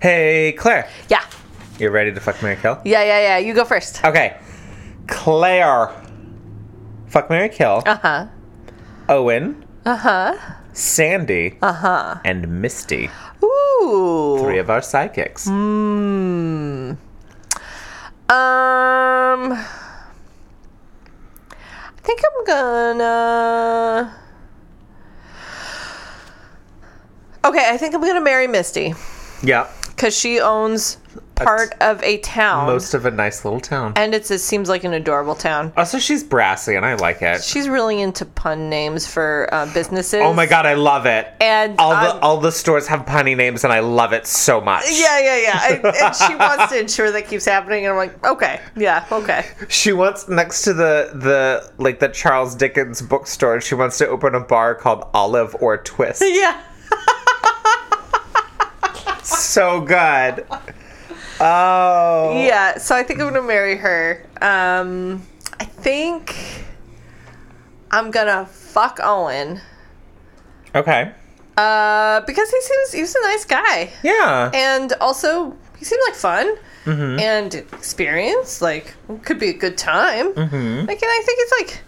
Hey, Claire. Yeah. You ready to fuck Mary Kill? Yeah, yeah, yeah. You go first. Okay. Claire. Fuck Mary Kill. Uh-huh. Owen. Uh-huh. Sandy. Uh-huh. And Misty. Ooh. Three of our psychics. Hmm. Um I think I'm gonna Okay, I think I'm gonna marry Misty. Yeah. Because she owns part of a town. Most of a nice little town. and it's, it seems like an adorable town. Also, she's brassy and I like it. She's really into pun names for uh, businesses. Oh my god, I love it. And all the all the stores have punny names and I love it so much. Yeah, yeah, yeah. I, and she wants to ensure that keeps happening. And I'm like, okay, yeah, okay. She wants next to the the like the Charles Dickens bookstore. She wants to open a bar called Olive or Twist. Yeah. so good. Oh. Yeah, so I think I'm gonna marry her. Um, I think I'm gonna fuck Owen. Okay. Uh, because he seems he was a nice guy, Yeah. and also he seemed like fun and experience. Like could be a good time. Mm-hmm. Like, and I think he's like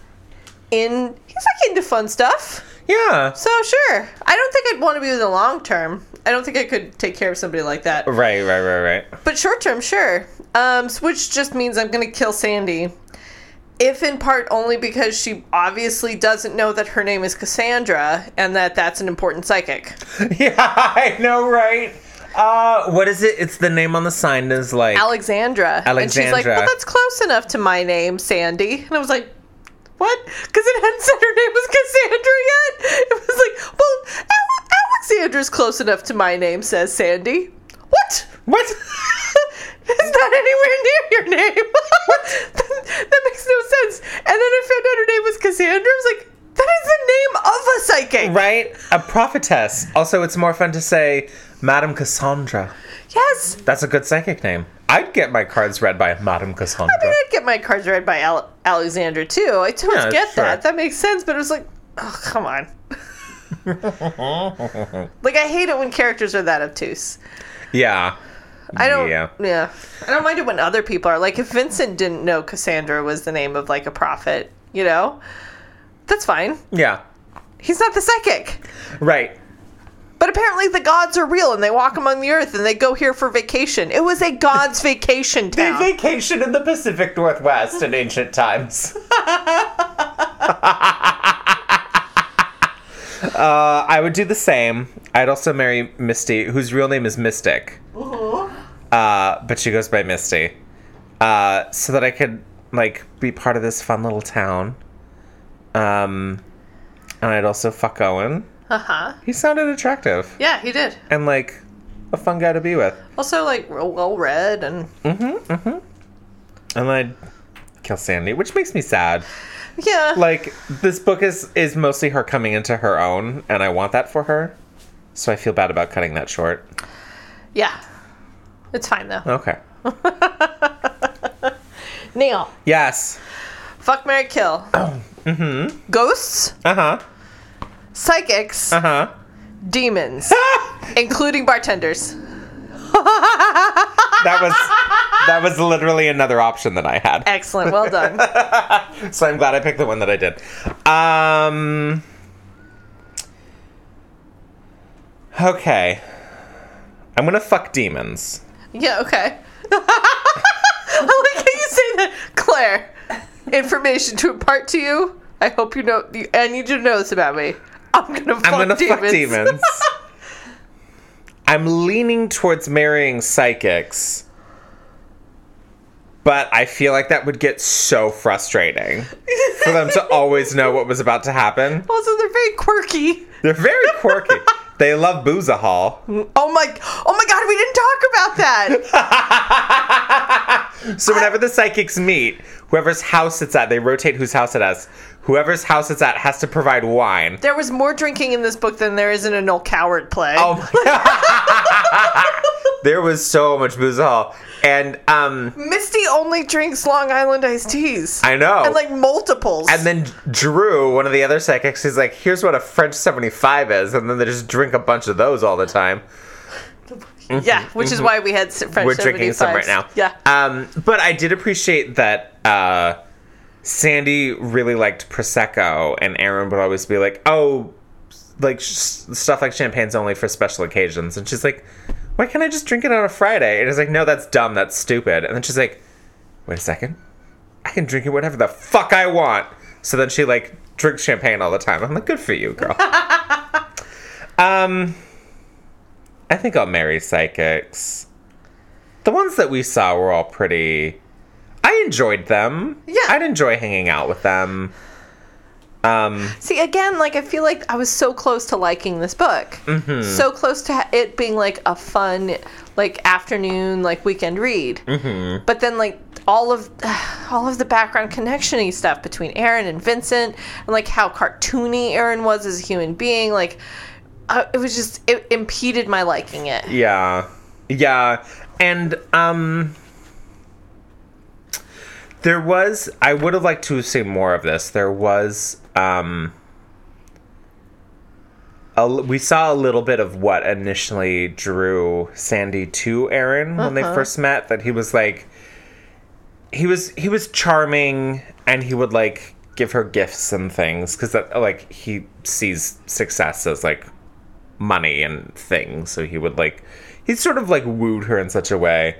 in he's like into fun stuff. yeah. So sure, I don't think I'd want to be with a long term. I don't think I could take care of somebody like that. Right, right, right, right. But short term, sure. Um, which just means I'm gonna kill Sandy. If in part only because she obviously doesn't know that her name is Cassandra and that that's an important psychic. Yeah, I know, right? Uh, what is it? It's the name on the sign is like Alexandra. And she's like, well, that's close enough to my name, Sandy. And I was like, what? Because it hadn't said her name was Cassandra yet. It was like, well, Alexandra's close enough to my name, says Sandy. What? what? It's not anywhere near your name. that makes no sense. And then I found out her name was Cassandra. I was like, that is the name of a psychic. right? A prophetess. Also, it's more fun to say Madame Cassandra. Yes. That's a good psychic name. I'd get my cards read by Madame Cassandra. I mean, I'd get my cards read by Al- Alexandra too. I totally Yeah, get sure. that. That makes sense. But it was like, oh, come on. like, I hate it when characters are that obtuse. yeah. I don't. Yeah. Yeah. I don't mind it when other people are like, if Vincent didn't know Cassandra was the name of like a prophet, you know, that's fine. Yeah. He's not the psychic. Right. But apparently the gods are real and they walk among the earth and they go here for vacation. It was a god's vacation town. They vacation in the Pacific Northwest in ancient times. uh, I would do the same. I'd also marry Misty, whose real name is Mystic. Uh, but she goes by Misty. Uh, so that I could like be part of this fun little town. Um, and I'd also fuck Owen. Uh huh. He sounded attractive Yeah, he did. and like a fun guy to be with. Also, like, well read and. Mm hmm. And I'd kill Sandy, which makes me sad. Yeah. Like this book is is mostly her coming into her own, and I want that for her. So I feel bad about cutting that short. yeah. It's fine though. Okay. Neil. Yes. Fuck Mary Kill. mm-hmm. Ghosts, Uh huh. psychics, Uh huh. demons, including bartenders. That was that was literally another option that I had. Excellent. Well done. So I'm glad I picked the one that I did. Um. Okay. I'm gonna fuck demons. yeah, okay. I like how you say that. Claire, information to impart to you. I hope you know. I need you to know this about me. I'm gonna fuck I'm gonna demons. fuck demons. I'm leaning towards marrying psychics, but I feel like that would get so frustrating for them to always know what was about to happen. also, they're very quirky. They're very quirky. they love Booza Hall. Oh my! Oh my God! We didn't talk about that. So whenever the psychics meet, whoever's house it's at, they rotate whose house it is. Whoever's house it's at has to provide wine. there was more drinking in this book than there is in a Noel Coward play. Oh my god. There was so much booze Hall. And um Misty only drinks Long Island iced teas. I know. And like multiples. And then Drew, one of the other psychics, is like, here's what a French 75 is. And then they just drink a bunch of those all the time. Yeah, which is why we had French Mm-hmm. We're drinking some right now. Yeah. Um, but I did appreciate that uh, Sandy really liked Prosecco, and Aaron would always be like, oh, like sh- stuff like champagne's only for special occasions. And she's like, why can't I just drink it on a Friday? And it's like, no, that's dumb. That's stupid. And then she's like, wait a second. I can drink it whatever the fuck I want. So then she like drinks champagne all the time. I'm like, good for you, girl. um, I think I'll marry psychics. The ones that we saw were all pretty. I enjoyed them. Yeah. I'd enjoy hanging out with them. Um, See, again, like I feel like I was so close to liking this book. Mm-hmm. So close to it being like a fun, like afternoon, like weekend read. Mm-hmm. But then, like all of all of the background connectiony stuff between Aaron and Vincent, and like how cartoony Aaron was as a human being, like uh, it was just it impeded my liking it. yeah, yeah, and um, there was. I would have liked to have seen more of this. There was um, a we saw a little bit of what initially drew Sandy to Aaron when they first met. That he was like, he was he was charming, and he would like give her gifts and things because that like he sees success as like money and things. So he would like he sort of like wooed her in such a way.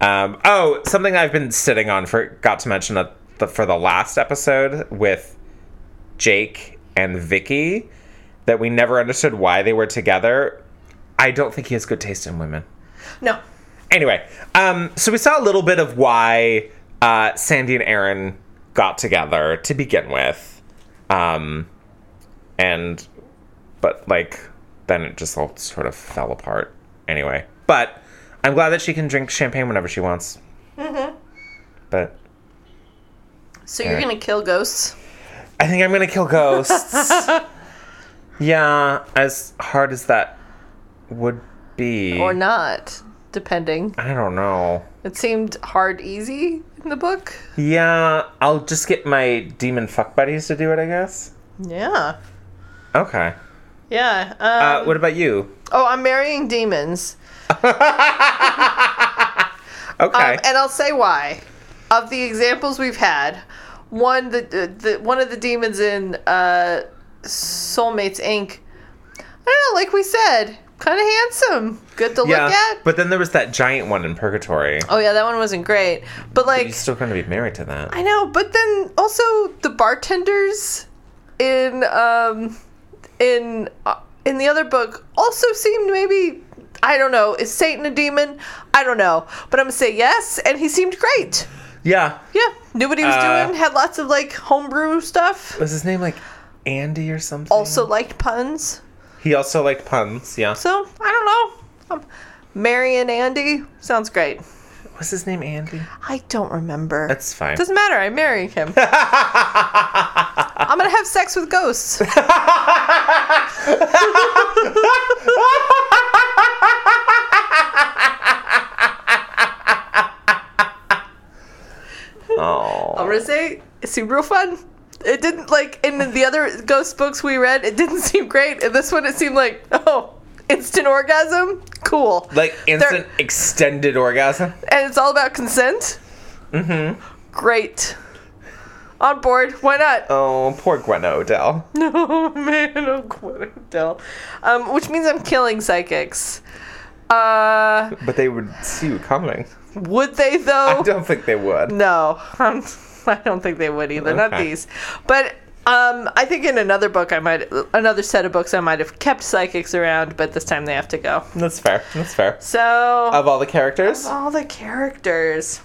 Um, oh, something I've been sitting on forgot to mention that the, for the last episode with Jake and Vicky that we never understood why they were together. I don't think he has good taste in women. No. Anyway, um, so we saw a little bit of why uh, Sandy and Aaron got together to begin with, um, and but like then it just all sort of fell apart. Anyway, but I'm glad that she can drink champagne whenever she wants. Mm-hmm. But So you're Yeah. gonna kill ghosts? I think I'm gonna kill ghosts. yeah, as hard as that would be, Or not, depending. I don't know. It seemed hard easy in the book. Yeah, I'll just get my demon fuck buddies to do it, I guess. Yeah. Okay. Yeah. Um, Uh, what about you? oh, I'm marrying demons. Okay. Um, and I'll say why. Of the examples we've had, one the, the, the one of the demons in uh, Soulmates Inc. I don't know, like we said, kind of handsome, good to yeah, look at. but then there was that giant one in Purgatory. oh yeah, that one wasn't great, but like you're still going to be married to that. I know, but then also the bartenders in um in uh, in the other book also seemed maybe I don't know, is Satan a demon? I don't know, but I'm gonna say yes, and he seemed great. Yeah. Yeah, knew what he was Uh, doing. Had lots of like homebrew stuff. Was his name like Andy or something? Also liked puns. he also liked puns. Yeah. So I don't know. Um, Mary and Andy sounds great. Was his name Andy? I don't remember. That's fine. Doesn't matter. I'm marrying him. I'm gonna have sex with ghosts. Oh. I'm gonna say it seemed real fun. It didn't like in the other ghost books we read. It didn't seem great. In this one, it seemed like oh, instant orgasm, cool. Like instant They're- extended orgasm. and it's all about consent. Mm-hmm. Great. On board. Why not? Oh, poor Gwenna Odell. Oh man, oh Gwenadel. Um, which means I'm killing psychics. Uh, But they would see you coming. would they though? I don't think they would. No, um, I don't think they would either. Not these. But um, I think in another book, I might another set of books I might have kept psychics around, but this time they have to go. That's fair. That's fair. So Of all the characters, all the characters.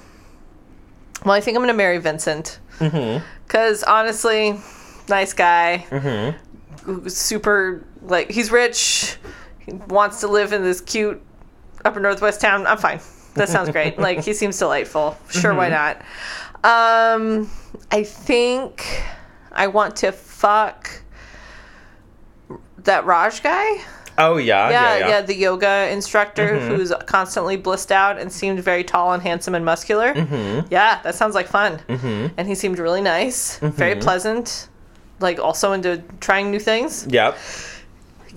Well, I think I'm gonna marry Vincent. Because honestly, nice guy. Mm-hmm. Super like he's rich. He wants to live in this cute upper northwest town. I'm fine. That sounds great. like he seems delightful. Sure, why not? Um, I think I want to fuck that Raj guy. oh yeah, Yeah, yeah, yeah, yeah. the yoga instructor who's constantly blissed out and seemed very tall and handsome and muscular. Mm-hmm. Yeah, that sounds like fun. Mm-hmm. And he seemed really nice, very pleasant, like also into trying new things. Yep.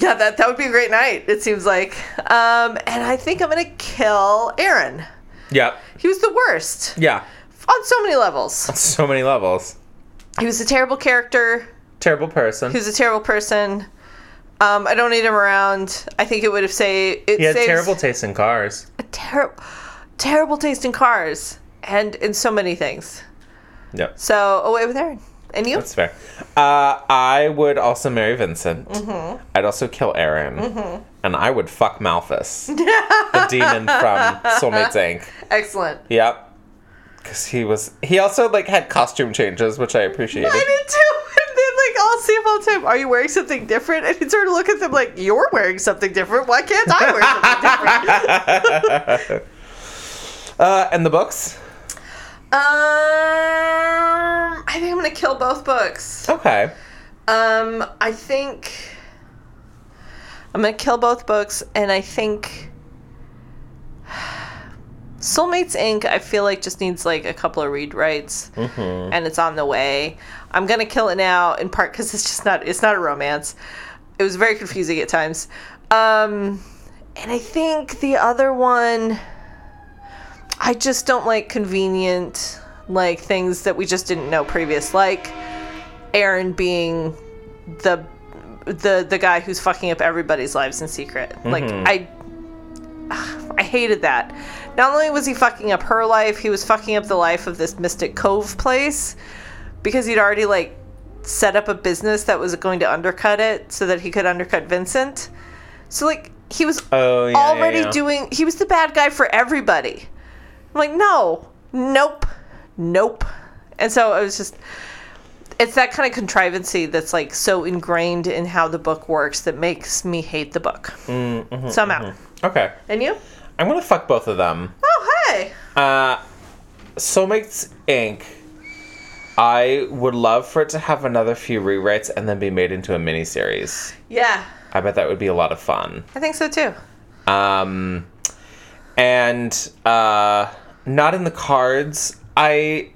Yeah, that that would be a great night. It seems like. Um, and I think I'm gonna kill Aaron. Yep. He was the worst Yeah. on so many levels. On so many levels. He was a terrible character. Terrible person. He was a terrible person. Um, I don't need him around. I think it would have saved. it he had terrible taste in cars. A terrible terrible taste in cars and in so many things. Yep. So away with Aaron. And you? That's fair. Uh, I would also marry Vincent. I'd also kill Aaron. And I would fuck Malthus, the demon from Soulmates Inc. Excellent. Yep. Because he was. He also, like, had costume changes, which I appreciated. I did too. And then like I'll see him all the time. Are you wearing something different? And he'd sort of look at them like, You're wearing something different. Why can't I wear something different? Uh, and the books? um I think I'm gonna kill both books. Okay. Um I think I'm gonna kill both books and I think Soulmates Inc. I feel like just needs like a couple of read rights, and it's on the way. I'm gonna kill it now in part because it's just not it's not a romance. It was very confusing at times, um, and I think the other one. I just don't like convenient like things that we just didn't know previous, like Aaron being the the the guy who's fucking up everybody's lives in secret. Like I I hated that. Not only was he fucking up her life, he was fucking up the life of this Mystic Cove place because he'd already like set up a business that was going to undercut it so that he could undercut Vincent. So like he was Oh, yeah, already yeah, yeah. doing he was the bad guy for everybody. I'm like, no, nope, nope. And so it was just it's that kind of contrivancy that's like so ingrained in how the book works that makes me hate the book. Mm-hmm, so I'm out. Okay. And you? I'm gonna fuck both of them. Oh hey. Uh, Soulmates Inc. I would love for it to have another few rewrites and then be made into a miniseries. Yeah, I bet that would be a lot of fun. I think so too. Um, and uh, not in the cards. I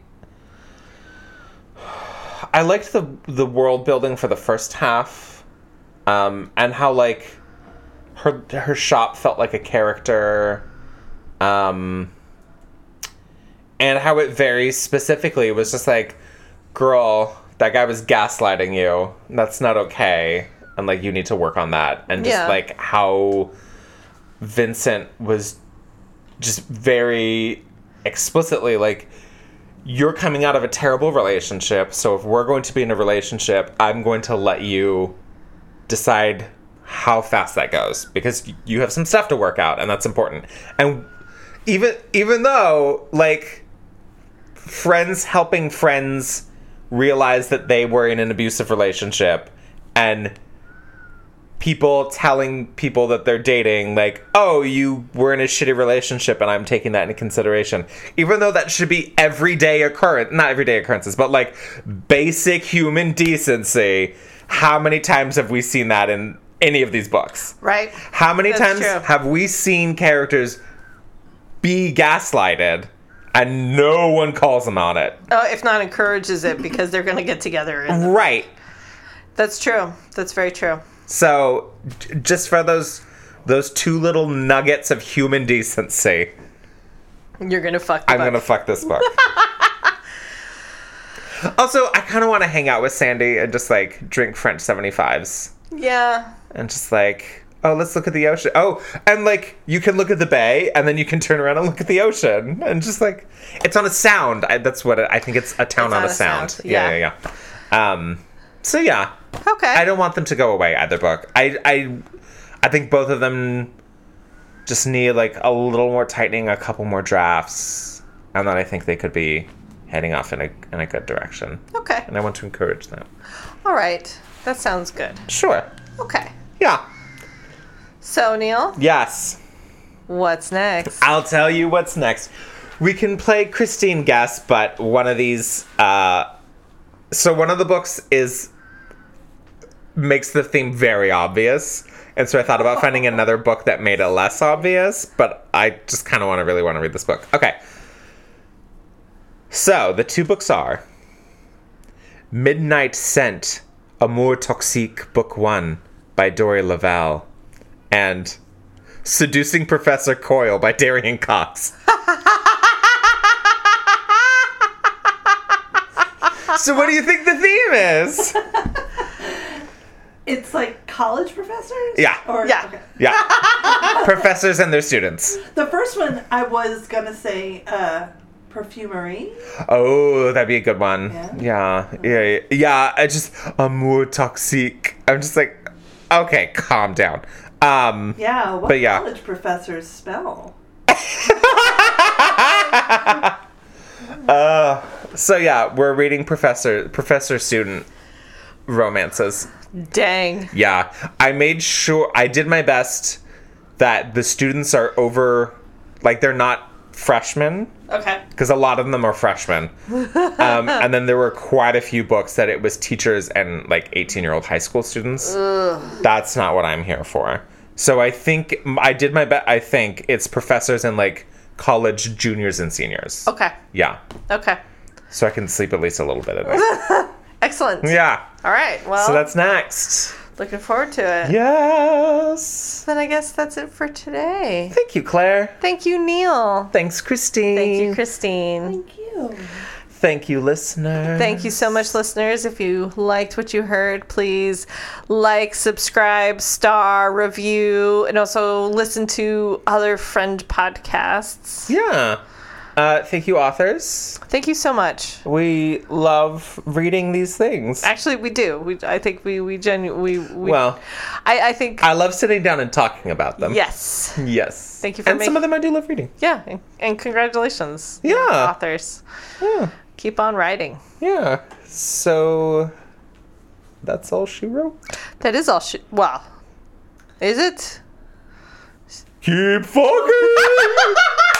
I liked the the world building for the first half, um, and how like her her shop felt like a character, um, and how it very specifically was just like, girl, that guy was gaslighting you. That's not okay, and like you need to work on that, and just Yeah. like how Vincent was just very explicitly like you're coming out of a terrible relationship so if we're going to be in a relationship i'm going to let you decide how fast that goes because you have some stuff to work out and that's important. And even even though like friends helping friends realize that they were in an abusive relationship and people telling people that they're dating like oh you were in a shitty relationship and i'm taking that into consideration even though that should be everyday occurrence not everyday occurrences but like basic human decency how many times have we seen that in any of these books Right? how many That's times true. have we seen characters be gaslighted and no one calls them on it Oh, if not encourages it because they're going to get together. Right that's true. That's very true. So, j- just for those those two little nuggets of human decency, You're going to fuck. I'm book. gonna fuck this book. also, I kind of want to hang out with Sandy and just like drink French 75s Yeah. And just like, oh, let's look at the ocean. Oh, and like you can look at the bay and then you can turn around and look at the ocean and just like it's on a sound. I, that's what it, I think. It's a town It's on, on a sound. sound, Yeah, yeah. yeah, yeah. Um, so yeah, Okay. I don't want them to go away either book. I I I think both of them just need like a little more tightening, a couple more drafts, and then I think they could be heading off in a in a good direction. Okay. And I want to encourage them. All right. That sounds good. Sure. Okay. Yeah. So Neil, Yes. what's next? I'll tell you what's next. We can play Christine Guess, but one of these uh so one of the books is makes the theme very obvious. And so I thought about finding another book that made it less obvious, but I just kind of want to really want to read this book. Okay. So, the two books are Midnight Scent, Amour Toxique, Book 1 by Dori Lavelle, and Seducing Professor Coyle by Darian Cox. so, what do you think the theme is? It's like college professors? Yeah. Or, Yeah. okay. Yeah. Professors and their students. The first one I was going to say uh, perfumery. Oh, that'd be a good one. Yeah? Yeah. Yeah. Yeah. yeah I just, Amour Toxique. I'm just like, okay, calm down. Um, Yeah, what But yeah. college professors spell? uh, so yeah, we're reading professor, professor student romances. Dang. Yeah, I made sure I did my best that the students are over, like they're not freshmen Okay. because a lot of them are freshmen. Um, and then there were quite a few books that it was teachers and like 18 year old high school students. That's not what I'm here for. So I think I did my best. I think it's professors and like college juniors and seniors. Okay. Yeah. Okay. So I can sleep at least a little bit at night. Excellent. yeah. All right. Well, So that's next. Looking forward to it. Yes. Then I guess that's it for today. Thank you, Claire. Thank you, Neil. Thanks, Christine. Thank you, Christine. Thank you. Thank you, listener. Thank you so much, listeners. If you liked what you heard, please like, subscribe, star, review, and also listen to other friend podcasts. Yeah. Uh, thank you, authors. Thank you so much. We love reading these things. Actually, we do. We, I think we we genu- we, we Well, I, I think I love sitting down and talking about them. yes. Yes. Thank you for And some of them I do love reading. Yeah, and, and congratulations, Yeah. authors. Yeah. Keep on writing. Yeah. So that's all she wrote. That is all. Sh- well, is it? Keep fucking.